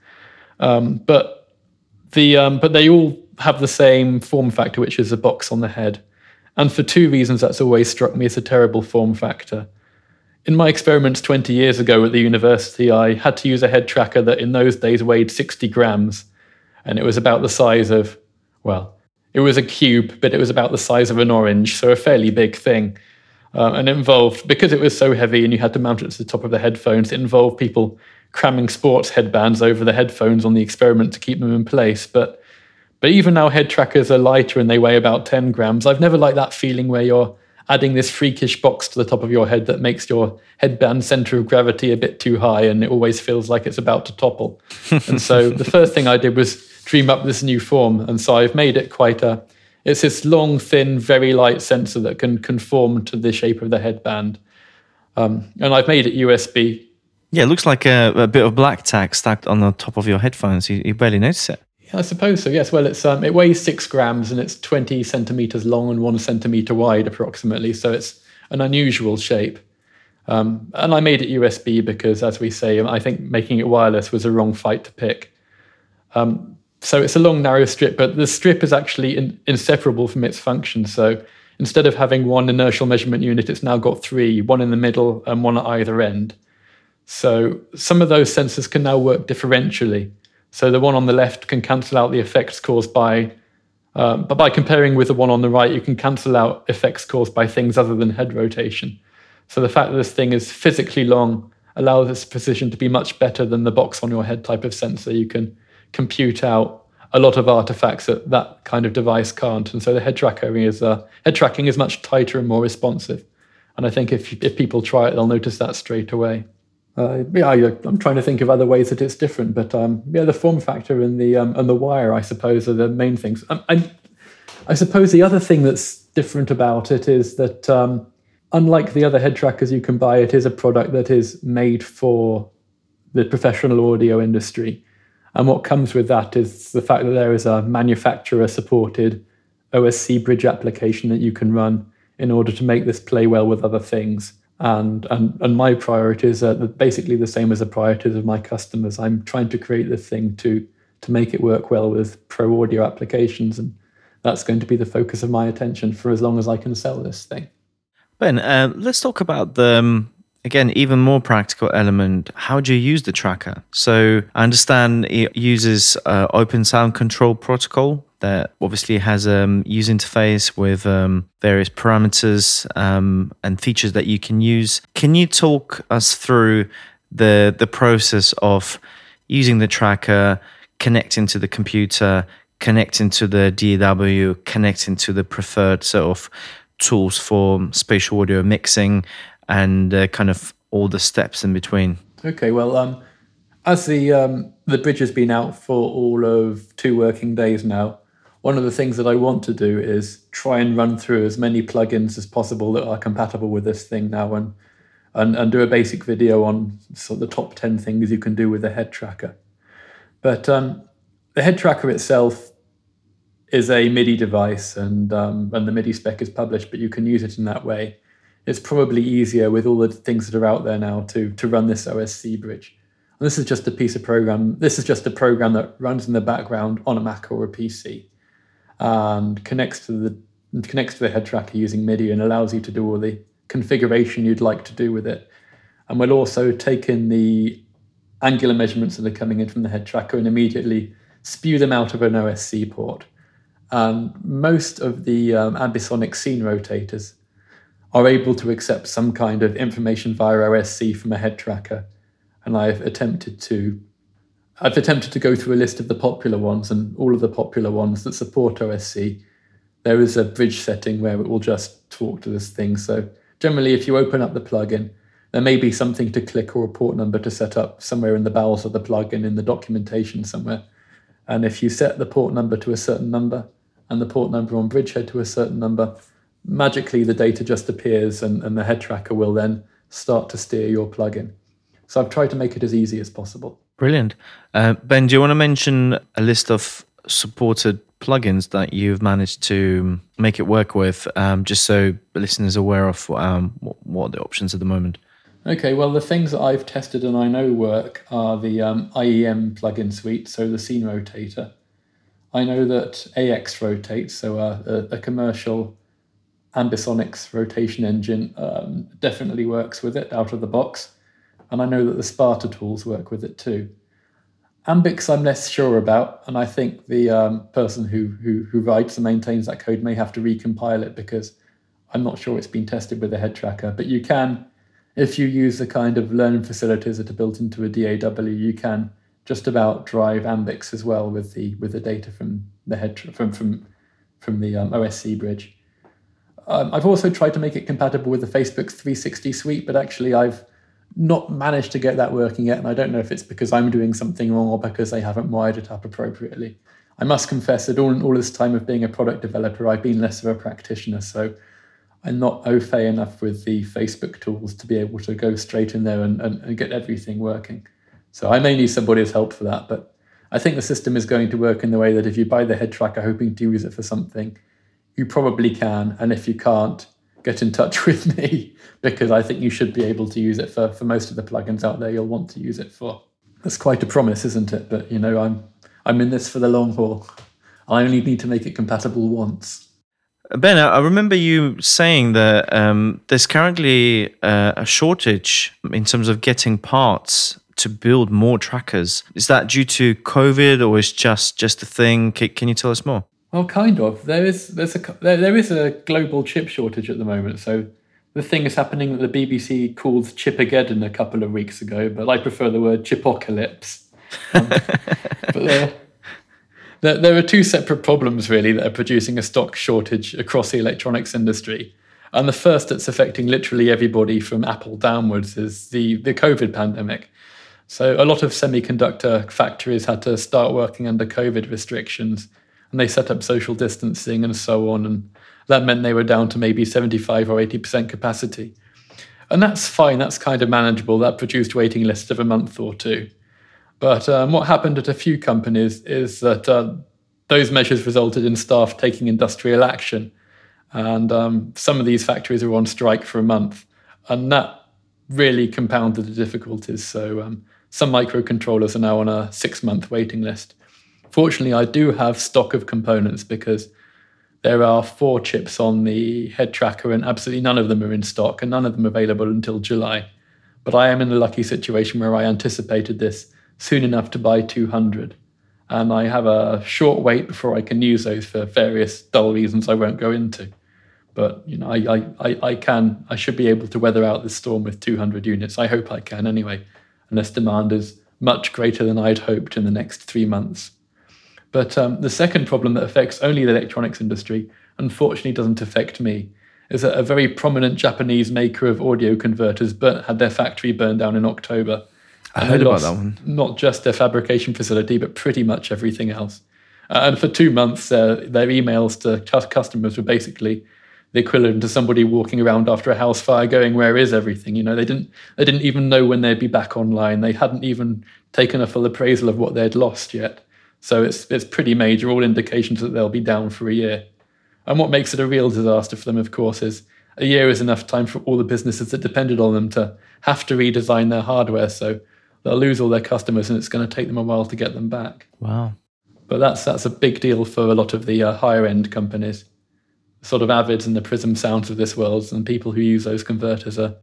Um, but the um, but they all have the same form factor, which is a box on the head. And for two reasons, that's always struck me as a terrible form factor. In my experiments 20 years ago at the university, I had to use a head tracker that in those days weighed 60 grams. And it was about the size of, well, it was a cube, but it was about the size of an orange, so a fairly big thing. Uh, and it involved, because it was so heavy and you had to mount it to the top of the headphones, it involved people cramming sports headbands over the headphones on the experiment to keep them in place. But but even now, head trackers are lighter and they weigh about 10 grams. I've never liked that feeling where you're adding this freakish box to the top of your head that makes your headband center of gravity a bit too high and it always feels like it's about to topple. and so the first thing I did was dream up this new form. And so I've made it quite a, it's this long, thin, very light sensor that can conform to the shape of the headband. Um, and I've made it USB. Yeah, it looks like a, a, bit of black tack stacked on the top of your headphones. You, you barely notice it. I suppose so. Yes. Well, it's um, it weighs six grams and it's twenty centimeters long and one centimeter wide, approximately. So it's an unusual shape. Um, and I made it USB because, as we say, I think making it wireless was a wrong fight to pick. Um, so it's a long, narrow strip, but the strip is actually in, inseparable from its function. So instead of having one inertial measurement unit, it's now got three, one in the middle and one at either end. So some of those sensors can now work differentially. So the one on the left can cancel out the effects caused by, um, but by comparing with the one on the right, you can cancel out effects caused by things other than head rotation. So the fact that this thing is physically long allows its precision to be much better than the box on your head type of sensor. You can compute out a lot of artifacts that that kind of device can't. And so the head tracking is uh, head tracking is much tighter and more responsive. And I think if if people try it, they'll notice that straight away. Uh, yeah, I, am trying to think of other ways that it's different, but um, yeah, the form factor and the um, and the wire, I suppose, are the main things. Um, I, I suppose the other thing that's different about it is that, um, unlike the other head trackers you can buy, it is a product that is made for the professional audio industry, and what comes with that is the fact that there is a manufacturer-supported OSC bridge application that you can run in order to make this play well with other things and and and my priorities are basically the same as the priorities of my customers. I'm trying to create this thing to to make it work well with pro audio applications, and that's going to be the focus of my attention for as long as I can sell this thing. Ben, uh, let's talk about the um, again even more practical element. How do you use the tracker? So I understand it uses uh, Open Sound Control Protocol that obviously has a um, user interface with um, various parameters um, and features that you can use. Can you talk us through the the process of using the tracker, connecting to the computer, connecting to the DAW, connecting to the preferred sort of tools for spatial audio mixing, and uh, kind of all the steps in between? Okay, well, um, as the um, the bridge has been out for all of two working days now, one of the things that I want to do is try and run through as many plugins as possible that are compatible with this thing now and and, and do a basic video on sort of the top 10 things you can do with the head tracker. But um, the head tracker itself is a MIDI device and, um, and the MIDI spec is published, but you can use it in that way. It's probably easier with all the things that are out there now to, to run this OSC bridge. And This is just a piece of program. This is just a program that runs in the background on a Mac or a PC and connects to the connects to the head tracker using MIDI and allows you to do all the configuration you'd like to do with it. And we'll also take in the angular measurements that are coming in from the head tracker and immediately spew them out of an OSC port. And most of the um, ambisonic scene rotators are able to accept some kind of information via OSC from a head tracker. And I've attempted to I've attempted to go through a list of the popular ones and all of the popular ones that support OSC. There is a bridge setting where it will just talk to this thing. So generally, if you open up the plugin, there may be something to click or a port number to set up somewhere in the bowels of the plugin in the documentation somewhere. And if you set the port number to a certain number and the port number on Bridgehead to a certain number, magically the data just appears and, and the head tracker will then start to steer your plugin. So I've tried to make it as easy as possible. Brilliant. Uh, ben, do you want to mention a list of supported plugins that you've managed to make it work with, um, just so listeners are aware of um, what, what the options at the moment? Okay, well, the things that I've tested and I know work are the um, IEM plugin suite, so the scene rotator. I know that AX rotates, so a, a, a commercial ambisonics rotation engine um, definitely works with it out of the box and I know that the Sparta tools work with it too. Ambix, I'm less sure about, and I think the um, person who, who who writes and maintains that code may have to recompile it because I'm not sure it's been tested with a head tracker. But you can, if you use the kind of learning facilities that are built into a DAW, you can just about drive Ambix as well with the with the data from the head from from from the um, OSC bridge. Um, I've also tried to make it compatible with the Facebook 360 suite, but actually I've not managed to get that working yet. And I don't know if it's because I'm doing something wrong or because they haven't wired it up appropriately. I must confess that all, all this time of being a product developer, I've been less of a practitioner. So I'm not au fait enough with the Facebook tools to be able to go straight in there and, and, and get everything working. So I may need somebody's help for that. But I think the system is going to work in the way that if you buy the head tracker hoping to use it for something, you probably can. And if you can't, get in touch with me because I think you should be able to use it for, for most of the plugins out there you'll want to use it for. That's quite a promise, isn't it? But you know, I'm I'm in this for the long haul. I only need to make it compatible once. Ben, I remember you saying that um, there's currently uh, a shortage in terms of getting parts to build more trackers. Is that due to COVID or is just just a thing? Can you tell us more? Well, kind of. There is there's a there, there is a global chip shortage at the moment. So the thing is happening that the BBC called Chipageddon a couple of weeks ago, but I prefer the word chipocalypse. Um, but there, there, there are two separate problems really that are producing a stock shortage across the electronics industry. And the first that's affecting literally everybody from Apple downwards is the, the COVID pandemic. So a lot of semiconductor factories had to start working under COVID restrictions and they set up social distancing and so on. And that meant they were down to maybe 75 or 80% capacity. And that's fine, that's kind of manageable. That produced waiting lists of a month or two. But um, what happened at a few companies is that uh, those measures resulted in staff taking industrial action. And um, some of these factories were on strike for a month. And that really compounded the difficulties. So um, some microcontrollers are now on a six month waiting list. Fortunately, I do have stock of components because there are four chips on the head tracker, and absolutely none of them are in stock, and none of them available until July. But I am in the lucky situation where I anticipated this soon enough to buy 200. And I have a short wait before I can use those for various dull reasons I won't go into. But you know, I, I, I can I should be able to weather out this storm with 200 units. I hope I can anyway, unless demand is much greater than I'd hoped in the next three months. But um, the second problem that affects only the electronics industry, unfortunately, doesn't affect me, is that a very prominent Japanese maker of audio converters burnt, had their factory burned down in October. I heard about that one. Not just their fabrication facility, but pretty much everything else. Uh, and for two months, uh, their emails to customers were basically the equivalent to somebody walking around after a house fire, going, "Where is everything?" You know, they didn't they didn't even know when they'd be back online. They hadn't even taken a full appraisal of what they'd lost yet. So it's it's pretty major. All indications that they'll be down for a year. And what makes it a real disaster for them, of course, is a year is enough time for all the businesses that depended on them to have to redesign their hardware. So they'll lose all their customers, and it's going to take them a while to get them back. Wow. But that's that's a big deal for a lot of the uh, higher end companies, sort of Avids and the Prism Sounds of this world, and people who use those converters are,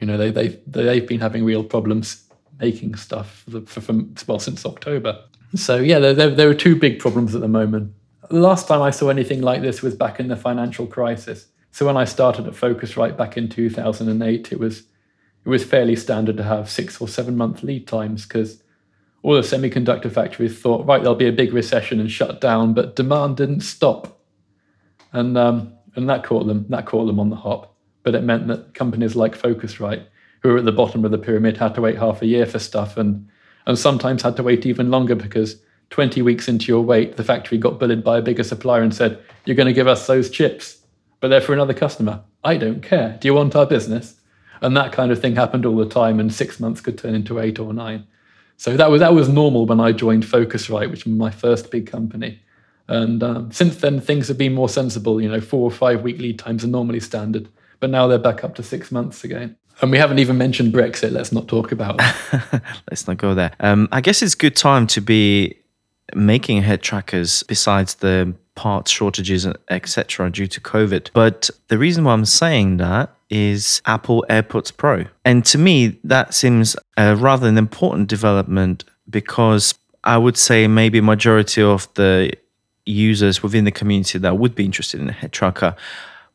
you know, they they they've been having real problems making stuff for, for, from well since October. So yeah, there, there, there are two big problems at the moment. The last time I saw anything like this was back in the financial crisis. So when I started at Focusrite back in 2008, it was it was fairly standard to have six or seven month lead times because all the semiconductor factories thought, right, there'll be a big recession and shut down, but demand didn't stop, and um, and that caught them that caught them on the hop. But it meant that companies like Focusrite, who were at the bottom of the pyramid, had to wait half a year for stuff, and and sometimes had to wait even longer because 20 weeks into your wait, the factory got bullied by a bigger supplier and said, "You're going to give us those chips." but they're for another customer. I don't care. Do you want our business? And that kind of thing happened all the time, and six months could turn into eight or nine. So that was that was normal when I joined Focusrite, which was my first big company. And um, since then, things have been more sensible. You know, four or five week lead times are normally standard, but now they're back up to six months again. And we haven't even mentioned Brexit. Let's not talk about that. Let's not go there. Um, I guess it's good time to be making head trackers besides the parts shortages, etc., due to COVID. But the reason why I'm saying that is Apple AirPods Pro. And to me, that seems a rather an important development because I would say maybe majority of the users within the community that would be interested in a head tracker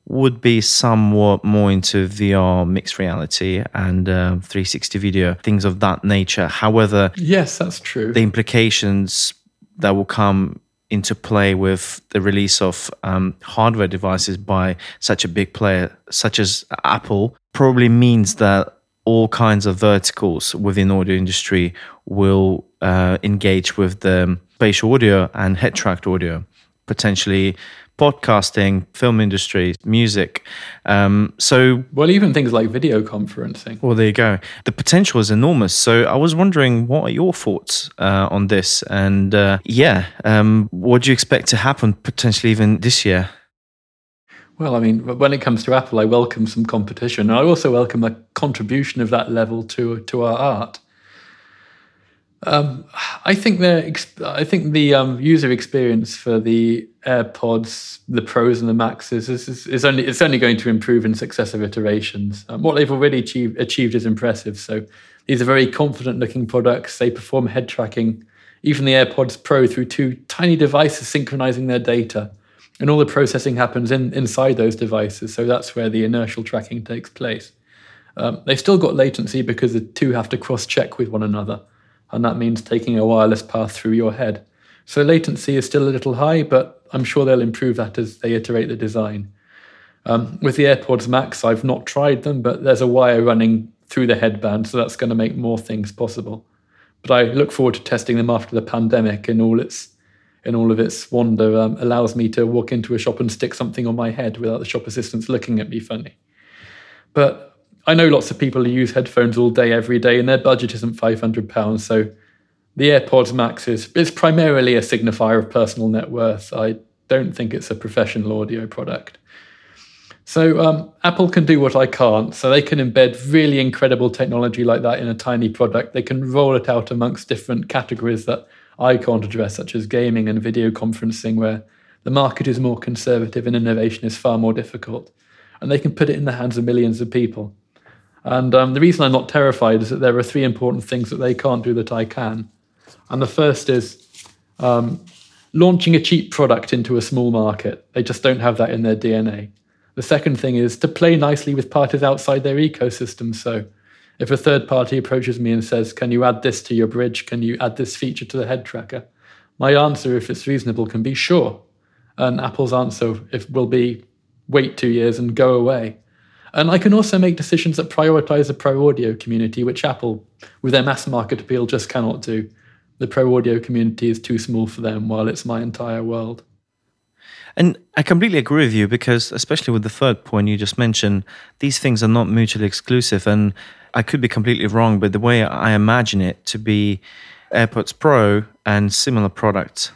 would be somewhat more into VR, mixed reality, and uh, 360 video, things of that nature. However, yes, that's true. The implications that will come into play with the release of um, hardware devices by such a big player such as Apple probably means that all kinds of verticals within audio industry will uh, engage with the spatial audio and head tracked audio potentially podcasting, film industry, music. Um, so, well, even things like video conferencing. Well, there you go. The potential is enormous. So, I was wondering, what are your thoughts uh, on this? And uh, yeah, um, what do you expect to happen potentially even this year? Well, I mean, when it comes to Apple, I welcome some competition. I also welcome a contribution of that level to to our art. Um, I think the I think the um, user experience for the AirPods, the Pros, and the Maxes is, is, is, only it's only going to improve in successive iterations. Um, what they've already achieved, achieved is impressive. So these are very confident-looking products. They perform head tracking. Even the AirPods Pro through two tiny devices synchronizing their data, and all the processing happens in, inside those devices. So that's where the inertial tracking takes place. Um, they've still got latency because the two have to cross-check with one another and that means taking a wireless path through your head. So latency is still a little high, but I'm sure they'll improve that as they iterate the design. Um, with the AirPods Max, I've not tried them, but there's a wire running through the headband, so that's going to make more things possible. But I look forward to testing them after the pandemic in all its in all of its wonder. Um, allows me to walk into a shop and stick something on my head without the shop assistants looking at me funny. But I know lots of people who use headphones all day, every day, and their budget isn't five hundred pounds. So the AirPods Max is it's primarily a signifier of personal net worth. I don't think it's a professional audio product. So um, Apple can do what I can't. So they can embed really incredible technology like that in a tiny product. They can roll it out amongst different categories that I can't address, such as gaming and video conferencing, where the market is more conservative and innovation is far more difficult. And they can put it in the hands of millions of people. And um, the reason I'm not terrified is that there are three important things that they can't do that I can. And the first is um, launching a cheap product into a small market. They just don't have that in their DNA. The second thing is to play nicely with parties outside their ecosystem. So if a third party approaches me and says, Can you add this to your bridge? Can you add this feature to the head tracker? My answer, if it's reasonable, can be sure. And Apple's answer if, will be wait two years and go away. And I can also make decisions that prioritize the pro audio community, which Apple, with their mass market appeal, just cannot do. The pro audio community is too small for them, while it's my entire world. And I completely agree with you because, especially with the third point you just mentioned, these things are not mutually exclusive. And I could be completely wrong, but the way I imagine it to be AirPods Pro and similar products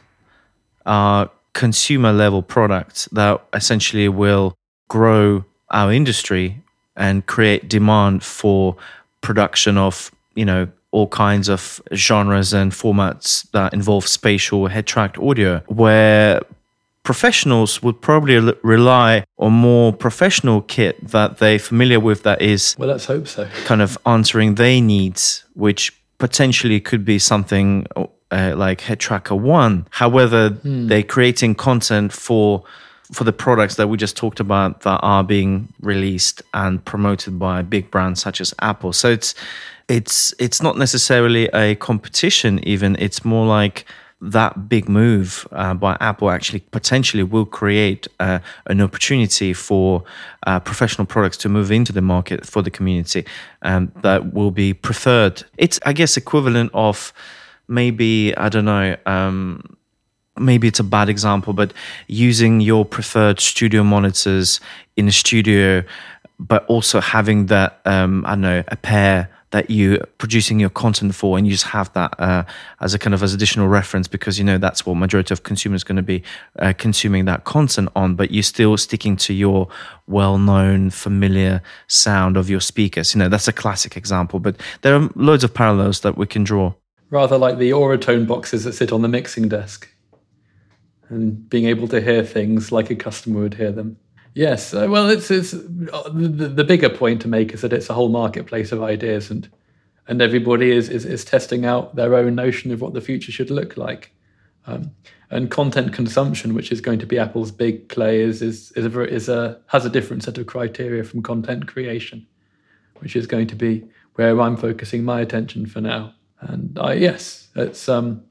are consumer level products that essentially will grow our industry and create demand for production of you know all kinds of genres and formats that involve spatial head tracked audio, where professionals would probably rely on more professional kit that they're familiar with that is well let's hope so kind of answering their needs which potentially could be something uh, like head tracker one however hmm. they're creating content for for the products that we just talked about that are being released and promoted by big brands such as apple so it's it's it's not necessarily a competition even it's more like that big move uh, by Apple actually potentially will create uh, an opportunity for uh, professional products to move into the market for the community um, that will be preferred. It's, I guess, equivalent of maybe, I don't know, um, maybe it's a bad example, but using your preferred studio monitors in a studio, but also having that, um, I don't know, a pair that you're producing your content for and you just have that uh, as a kind of as additional reference because you know that's what majority of consumers going to be uh, consuming that content on but you're still sticking to your well-known familiar sound of your speakers. You know that's a classic example but there are loads of parallels that we can draw. Rather like the Auratone boxes that sit on the mixing desk and being able to hear things like a customer would hear them Yes, uh, well, it's, it's uh, the, the bigger point to make is that it's a whole marketplace of ideas, and and everybody is, is, is testing out their own notion of what the future should look like. Um, and content consumption, which is going to be Apple's big play, is is is a, is a has a different set of criteria from content creation, which is going to be where I'm focusing my attention for now. And I yes, it's um,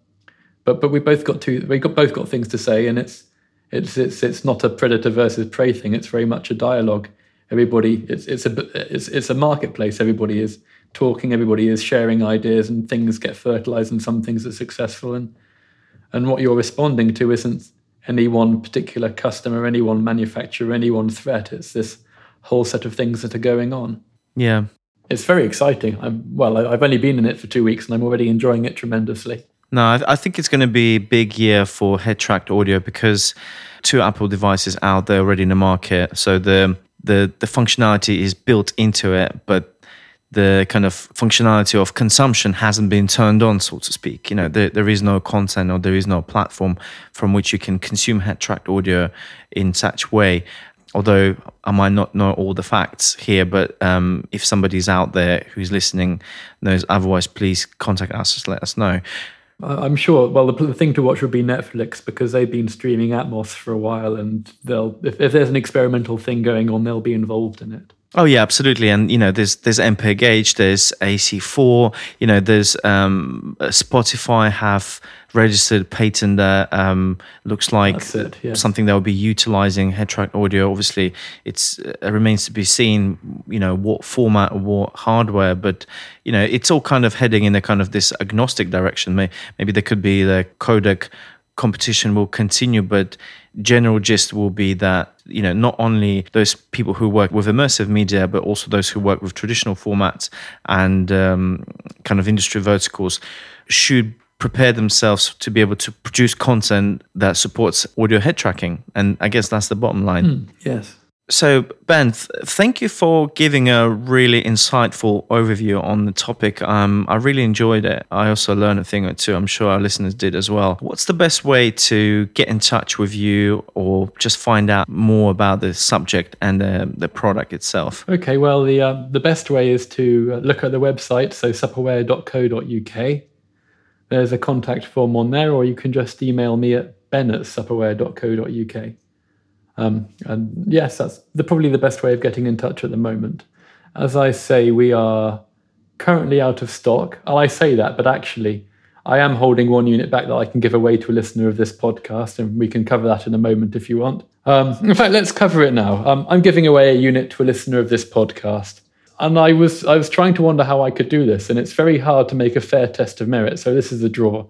but but we both got two we got both got things to say, and it's it's it's it's not a predator versus prey thing. It's very much a dialogue. Everybody, it's it's a it's it's a marketplace. Everybody is talking. Everybody is sharing ideas, and things get fertilized, and some things are successful. And and what you're responding to isn't any one particular customer, any one manufacturer, any one threat. It's this whole set of things that are going on. Yeah, it's very exciting. I'm well. I've only been in it for two weeks, and I'm already enjoying it tremendously. No, I, think it's going to be a big year for head tracked audio because two Apple devices out there already in the market. So the the the functionality is built into it, but the kind of functionality of consumption hasn't been turned on, so to speak. You know, there, there is no content or there is no platform from which you can consume head tracked audio in such way. Although I might not know all the facts here, but um, if somebody's out there who's listening knows otherwise, please contact us. Just let us know. I'm sure. Well, the, thing to watch would be Netflix because they've been streaming Atmos for a while, and they'll if, if there's an experimental thing going on, they'll be involved in it. Oh yeah, absolutely. And you know, there's there's MPEG-H, there's AC4. You know, there's um, Spotify have registered patent that um, looks like it, yeah. something that will be utilizing head track audio. Obviously, it's it remains to be seen. You know, what format or what hardware, but you know, it's all kind of heading in a kind of this agnostic direction. Maybe there could be the codec competition will continue, but general gist will be that you know not only those people who work with immersive media but also those who work with traditional formats and um, kind of industry verticals should prepare themselves to be able to produce content that supports audio head tracking. And i guess that's the bottom line. Mm, yes so, Ben, th- thank you for giving a really insightful overview on the topic. Um, I really enjoyed it. I also learned a thing or two. I'm sure our listeners did as well. What's the best way to get in touch with you or just find out more about the subject and the, the product itself? Okay, well, the, uh, the best way is to uh, look at the website, so supperware.co.uk. There's a contact form on there, or you can just email me at ben at supperware.co.uk. Um, and yes, that's the, probably the best way of getting in touch at the moment. As I say, we are currently out of stock. Oh, I say that, but actually, I am holding one unit back that I can give away to a listener of this podcast, and we can cover that in a moment if you want. Um, in fact, let's cover it now. Um, I'm giving away a unit to a listener of this podcast, and I was I was trying to wonder how I could do this, and it's very hard to make a fair test of merit. So this is a draw.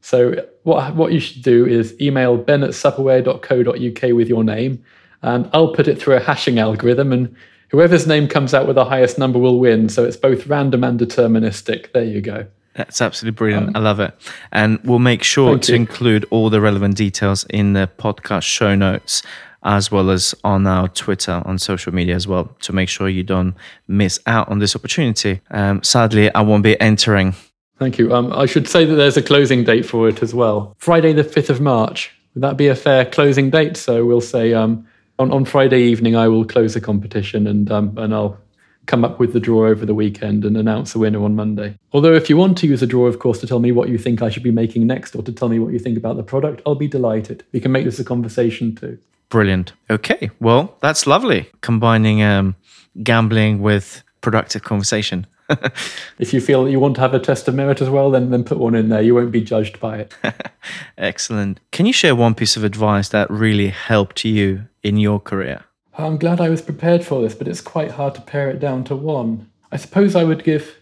So what what you should do is email ben at supperware.co.uk with your name, and I'll put it through a hashing algorithm, and whoever's name comes out with the highest number will win. So it's both random and deterministic. There you go. That's absolutely brilliant. Um, I love it. And we'll make sure to you. include all the relevant details in the podcast show notes as well as on our Twitter, on social media as well, to make sure you don't miss out on this opportunity. Um, sadly, I won't be entering Thank you. Um, I should say that there's a closing date for it as well. Friday, the 5th of March. Would that be a fair closing date? So we'll say um, on, on Friday evening, I will close the competition and, um, and I'll come up with the draw over the weekend and announce the winner on Monday. Although, if you want to use a draw, of course, to tell me what you think I should be making next or to tell me what you think about the product, I'll be delighted. We can make this a conversation too. Brilliant. Okay. Well, that's lovely. Combining um, gambling with productive conversation. if you feel that you want to have a test of merit as well, then then put one in there. You won't be judged by it. Excellent. Can you share one piece of advice that really helped you in your career? I'm glad I was prepared for this, but it's quite hard to pare it down to one. I suppose I would give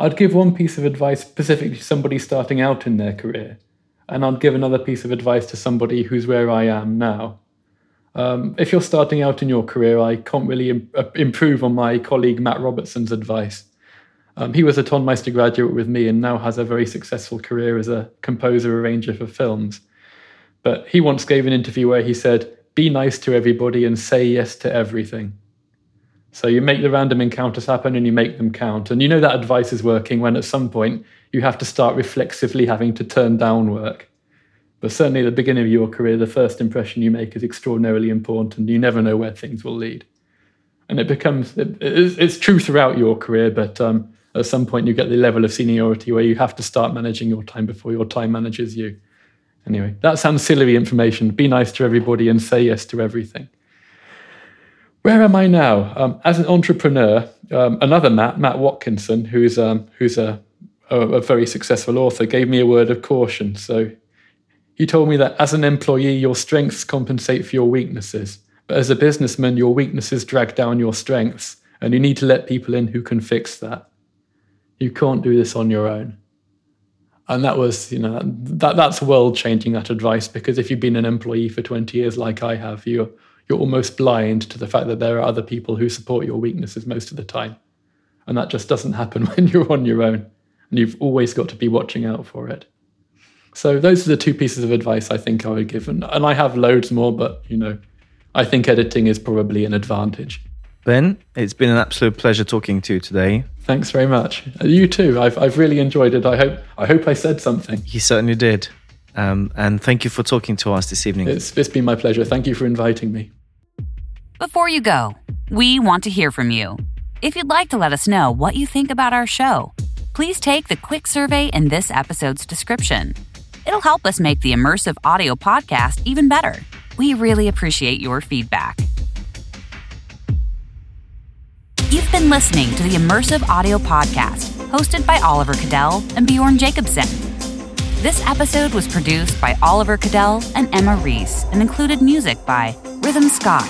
I'd give one piece of advice specifically to somebody starting out in their career, and I'd give another piece of advice to somebody who's where I am now. Um, if you're starting out in your career, I can't really Im- uh, improve on my colleague Matt Robertson's advice. Um, he was a Tonmeister graduate with me and now has a very successful career as a composer arranger for films. But he once gave an interview where he said, Be nice to everybody and say yes to everything. So you make the random encounters happen and you make them count. And you know that advice is working when at some point you have to start reflexively having to turn down work. But certainly at the beginning of your career, the first impression you make is extraordinarily important, and you never know where things will lead. And it becomes, it, it's, it's, true throughout your career, but um, at some point you get the level of seniority where you have to start managing your time before your time manages you. Anyway, that sounds silly information. Be nice to everybody and say yes to everything. Where am I now? Um, as an entrepreneur, um, another Matt, Matt Watkinson, who's, um, who's a, a, a very successful author, gave me a word of caution. So he told me that as an employee, your strengths compensate for your weaknesses. But as a businessman, your weaknesses drag down your strengths, and you need to let people in who can fix that. You can't do this on your own. And that was, you know, that that's world changing that advice because if you've been an employee for 20 years like I have, you're you're almost blind to the fact that there are other people who support your weaknesses most of the time. And that just doesn't happen when you're on your own. And you've always got to be watching out for it. So those are the two pieces of advice I think I would give. And, and I have loads more, but you know, I think editing is probably an advantage. Ben, it's been an absolute pleasure talking to you today. Thanks very much. You too. I've, I've really enjoyed it. I hope I hope I said something. You certainly did. Um, and thank you for talking to us this evening. It's, it's been my pleasure. Thank you for inviting me. Before you go, we want to hear from you. If you'd like to let us know what you think about our show, please take the quick survey in this episode's description. It'll help us make the immersive audio podcast even better. We really appreciate your feedback. You've been listening to the Immersive Audio Podcast, hosted by Oliver Kadel and Bjorn Jacobsen. This episode was produced by Oliver Kadel and Emma Reese and included music by Rhythm Scott.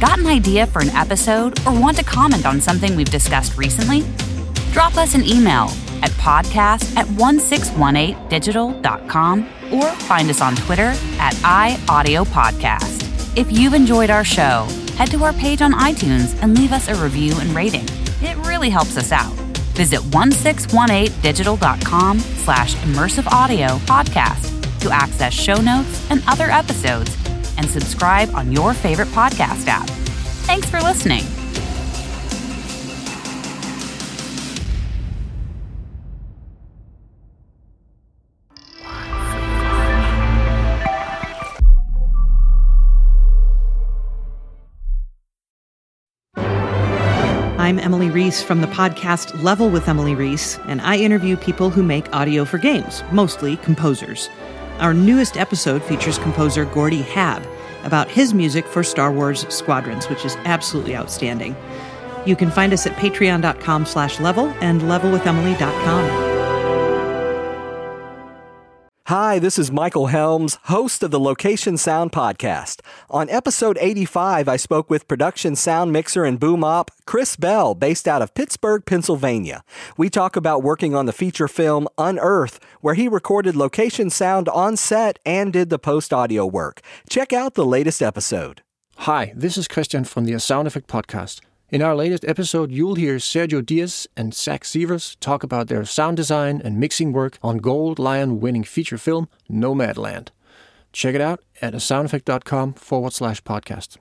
Got an idea for an episode or want to comment on something we've discussed recently? Drop us an email at podcast at 1618digital.com or find us on Twitter at iAudioPodcast. If you've enjoyed our show, head to our page on iTunes and leave us a review and rating. It really helps us out. Visit 1618digital.com slash immersive audio podcast to access show notes and other episodes and subscribe on your favorite podcast app. Thanks for listening. I'm Emily Reese from the podcast Level with Emily Reese, and I interview people who make audio for games, mostly composers. Our newest episode features composer Gordy Haab about his music for Star Wars Squadrons, which is absolutely outstanding. You can find us at patreon.com slash level and levelwithemily.com. Hi, this is Michael Helms, host of the Location Sound Podcast. On episode 85, I spoke with production sound mixer and boom op Chris Bell, based out of Pittsburgh, Pennsylvania. We talk about working on the feature film Unearth, where he recorded location sound on set and did the post audio work. Check out the latest episode. Hi, this is Christian from the Sound Effect Podcast. In our latest episode, you'll hear Sergio Diaz and Zach Seivers talk about their sound design and mixing work on Gold Lion winning feature film Nomadland. Check it out at soundeffect.com forward slash podcast.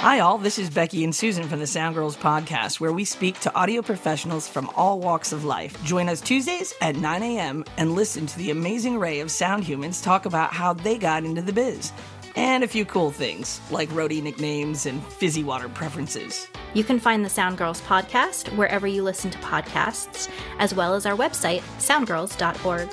Hi, all. This is Becky and Susan from the Sound Girls podcast, where we speak to audio professionals from all walks of life. Join us Tuesdays at 9 a.m. and listen to the amazing array of sound humans talk about how they got into the biz. And a few cool things, like roadie nicknames and fizzy water preferences. You can find the Sound Girls podcast wherever you listen to podcasts, as well as our website, soundgirls.org.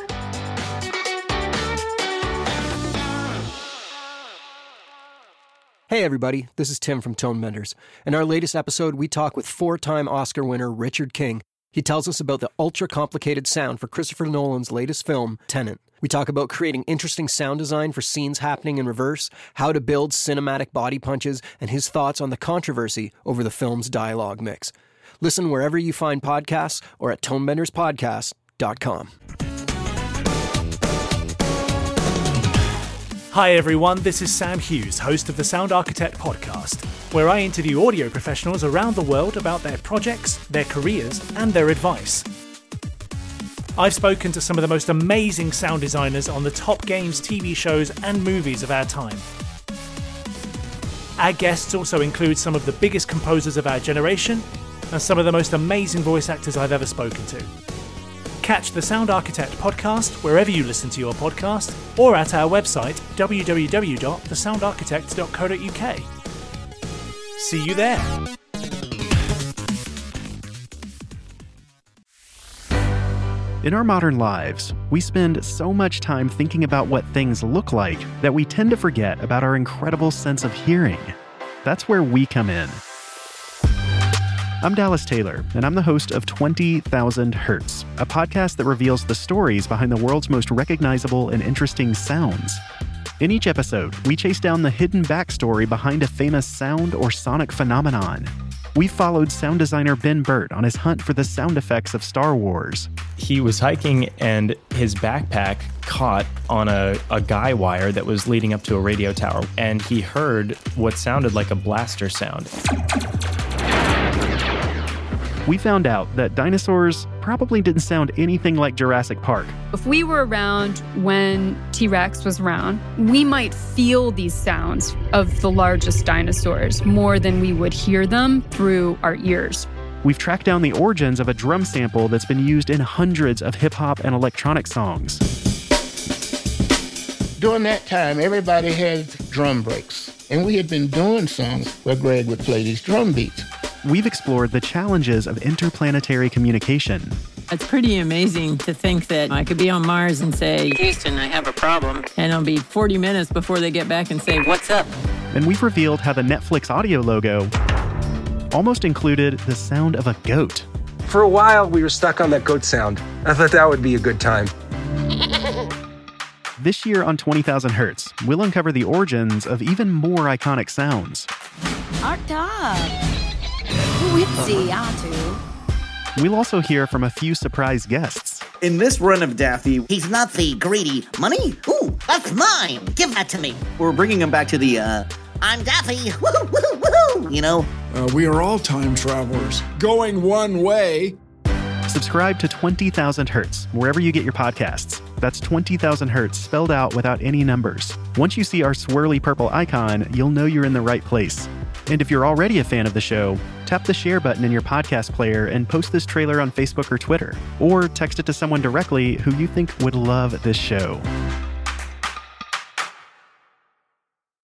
Hey, everybody, this is Tim from Tone Benders. In our latest episode, we talk with four time Oscar winner Richard King. He tells us about the ultra complicated sound for Christopher Nolan's latest film, Tenet. We talk about creating interesting sound design for scenes happening in reverse, how to build cinematic body punches, and his thoughts on the controversy over the film's dialogue mix. Listen wherever you find podcasts or at tonebenderspodcast.com. Hi everyone, this is Sam Hughes, host of the Sound Architect podcast, where I interview audio professionals around the world about their projects, their careers, and their advice. I've spoken to some of the most amazing sound designers on the top games, TV shows, and movies of our time. Our guests also include some of the biggest composers of our generation and some of the most amazing voice actors I've ever spoken to. Catch the Sound Architect podcast wherever you listen to your podcast or at our website www.thesoundarchitect.co.uk. See you there. In our modern lives, we spend so much time thinking about what things look like that we tend to forget about our incredible sense of hearing. That's where we come in. I'm Dallas Taylor, and I'm the host of 20,000 Hertz, a podcast that reveals the stories behind the world's most recognizable and interesting sounds. In each episode, we chase down the hidden backstory behind a famous sound or sonic phenomenon. We followed sound designer Ben Burtt on his hunt for the sound effects of Star Wars. He was hiking and his backpack caught on a, a guy wire that was leading up to a radio tower, and he heard what sounded like a blaster sound. We found out that dinosaurs probably didn't sound anything like Jurassic Park. If we were around when T Rex was around, we might feel these sounds of the largest dinosaurs more than we would hear them through our ears. We've tracked down the origins of a drum sample that's been used in hundreds of hip hop and electronic songs. During that time, everybody had drum breaks, and we had been doing songs where Greg would play these drum beats. We've explored the challenges of interplanetary communication. It's pretty amazing to think that I could be on Mars and say, Houston, I have a problem. And it'll be 40 minutes before they get back and say, What's up? And we've revealed how the Netflix audio logo almost included the sound of a goat. For a while, we were stuck on that goat sound. I thought that would be a good time. This year on 20,000 Hertz, we'll uncover the origins of even more iconic sounds. Art up. Witsy, Atu. We'll also hear from a few surprise guests. In this run of Daffy, he's not the greedy money. Ooh, that's mine. Give that to me. We're bringing him back to the, uh, I'm Daffy. Woohoo, woohoo, woohoo. You know? Uh, we are all time travelers, going one way. Subscribe to 20,000 Hertz wherever you get your podcasts. That's 20,000 Hertz spelled out without any numbers. Once you see our swirly purple icon, you'll know you're in the right place. And if you're already a fan of the show, tap the share button in your podcast player and post this trailer on Facebook or Twitter, or text it to someone directly who you think would love this show.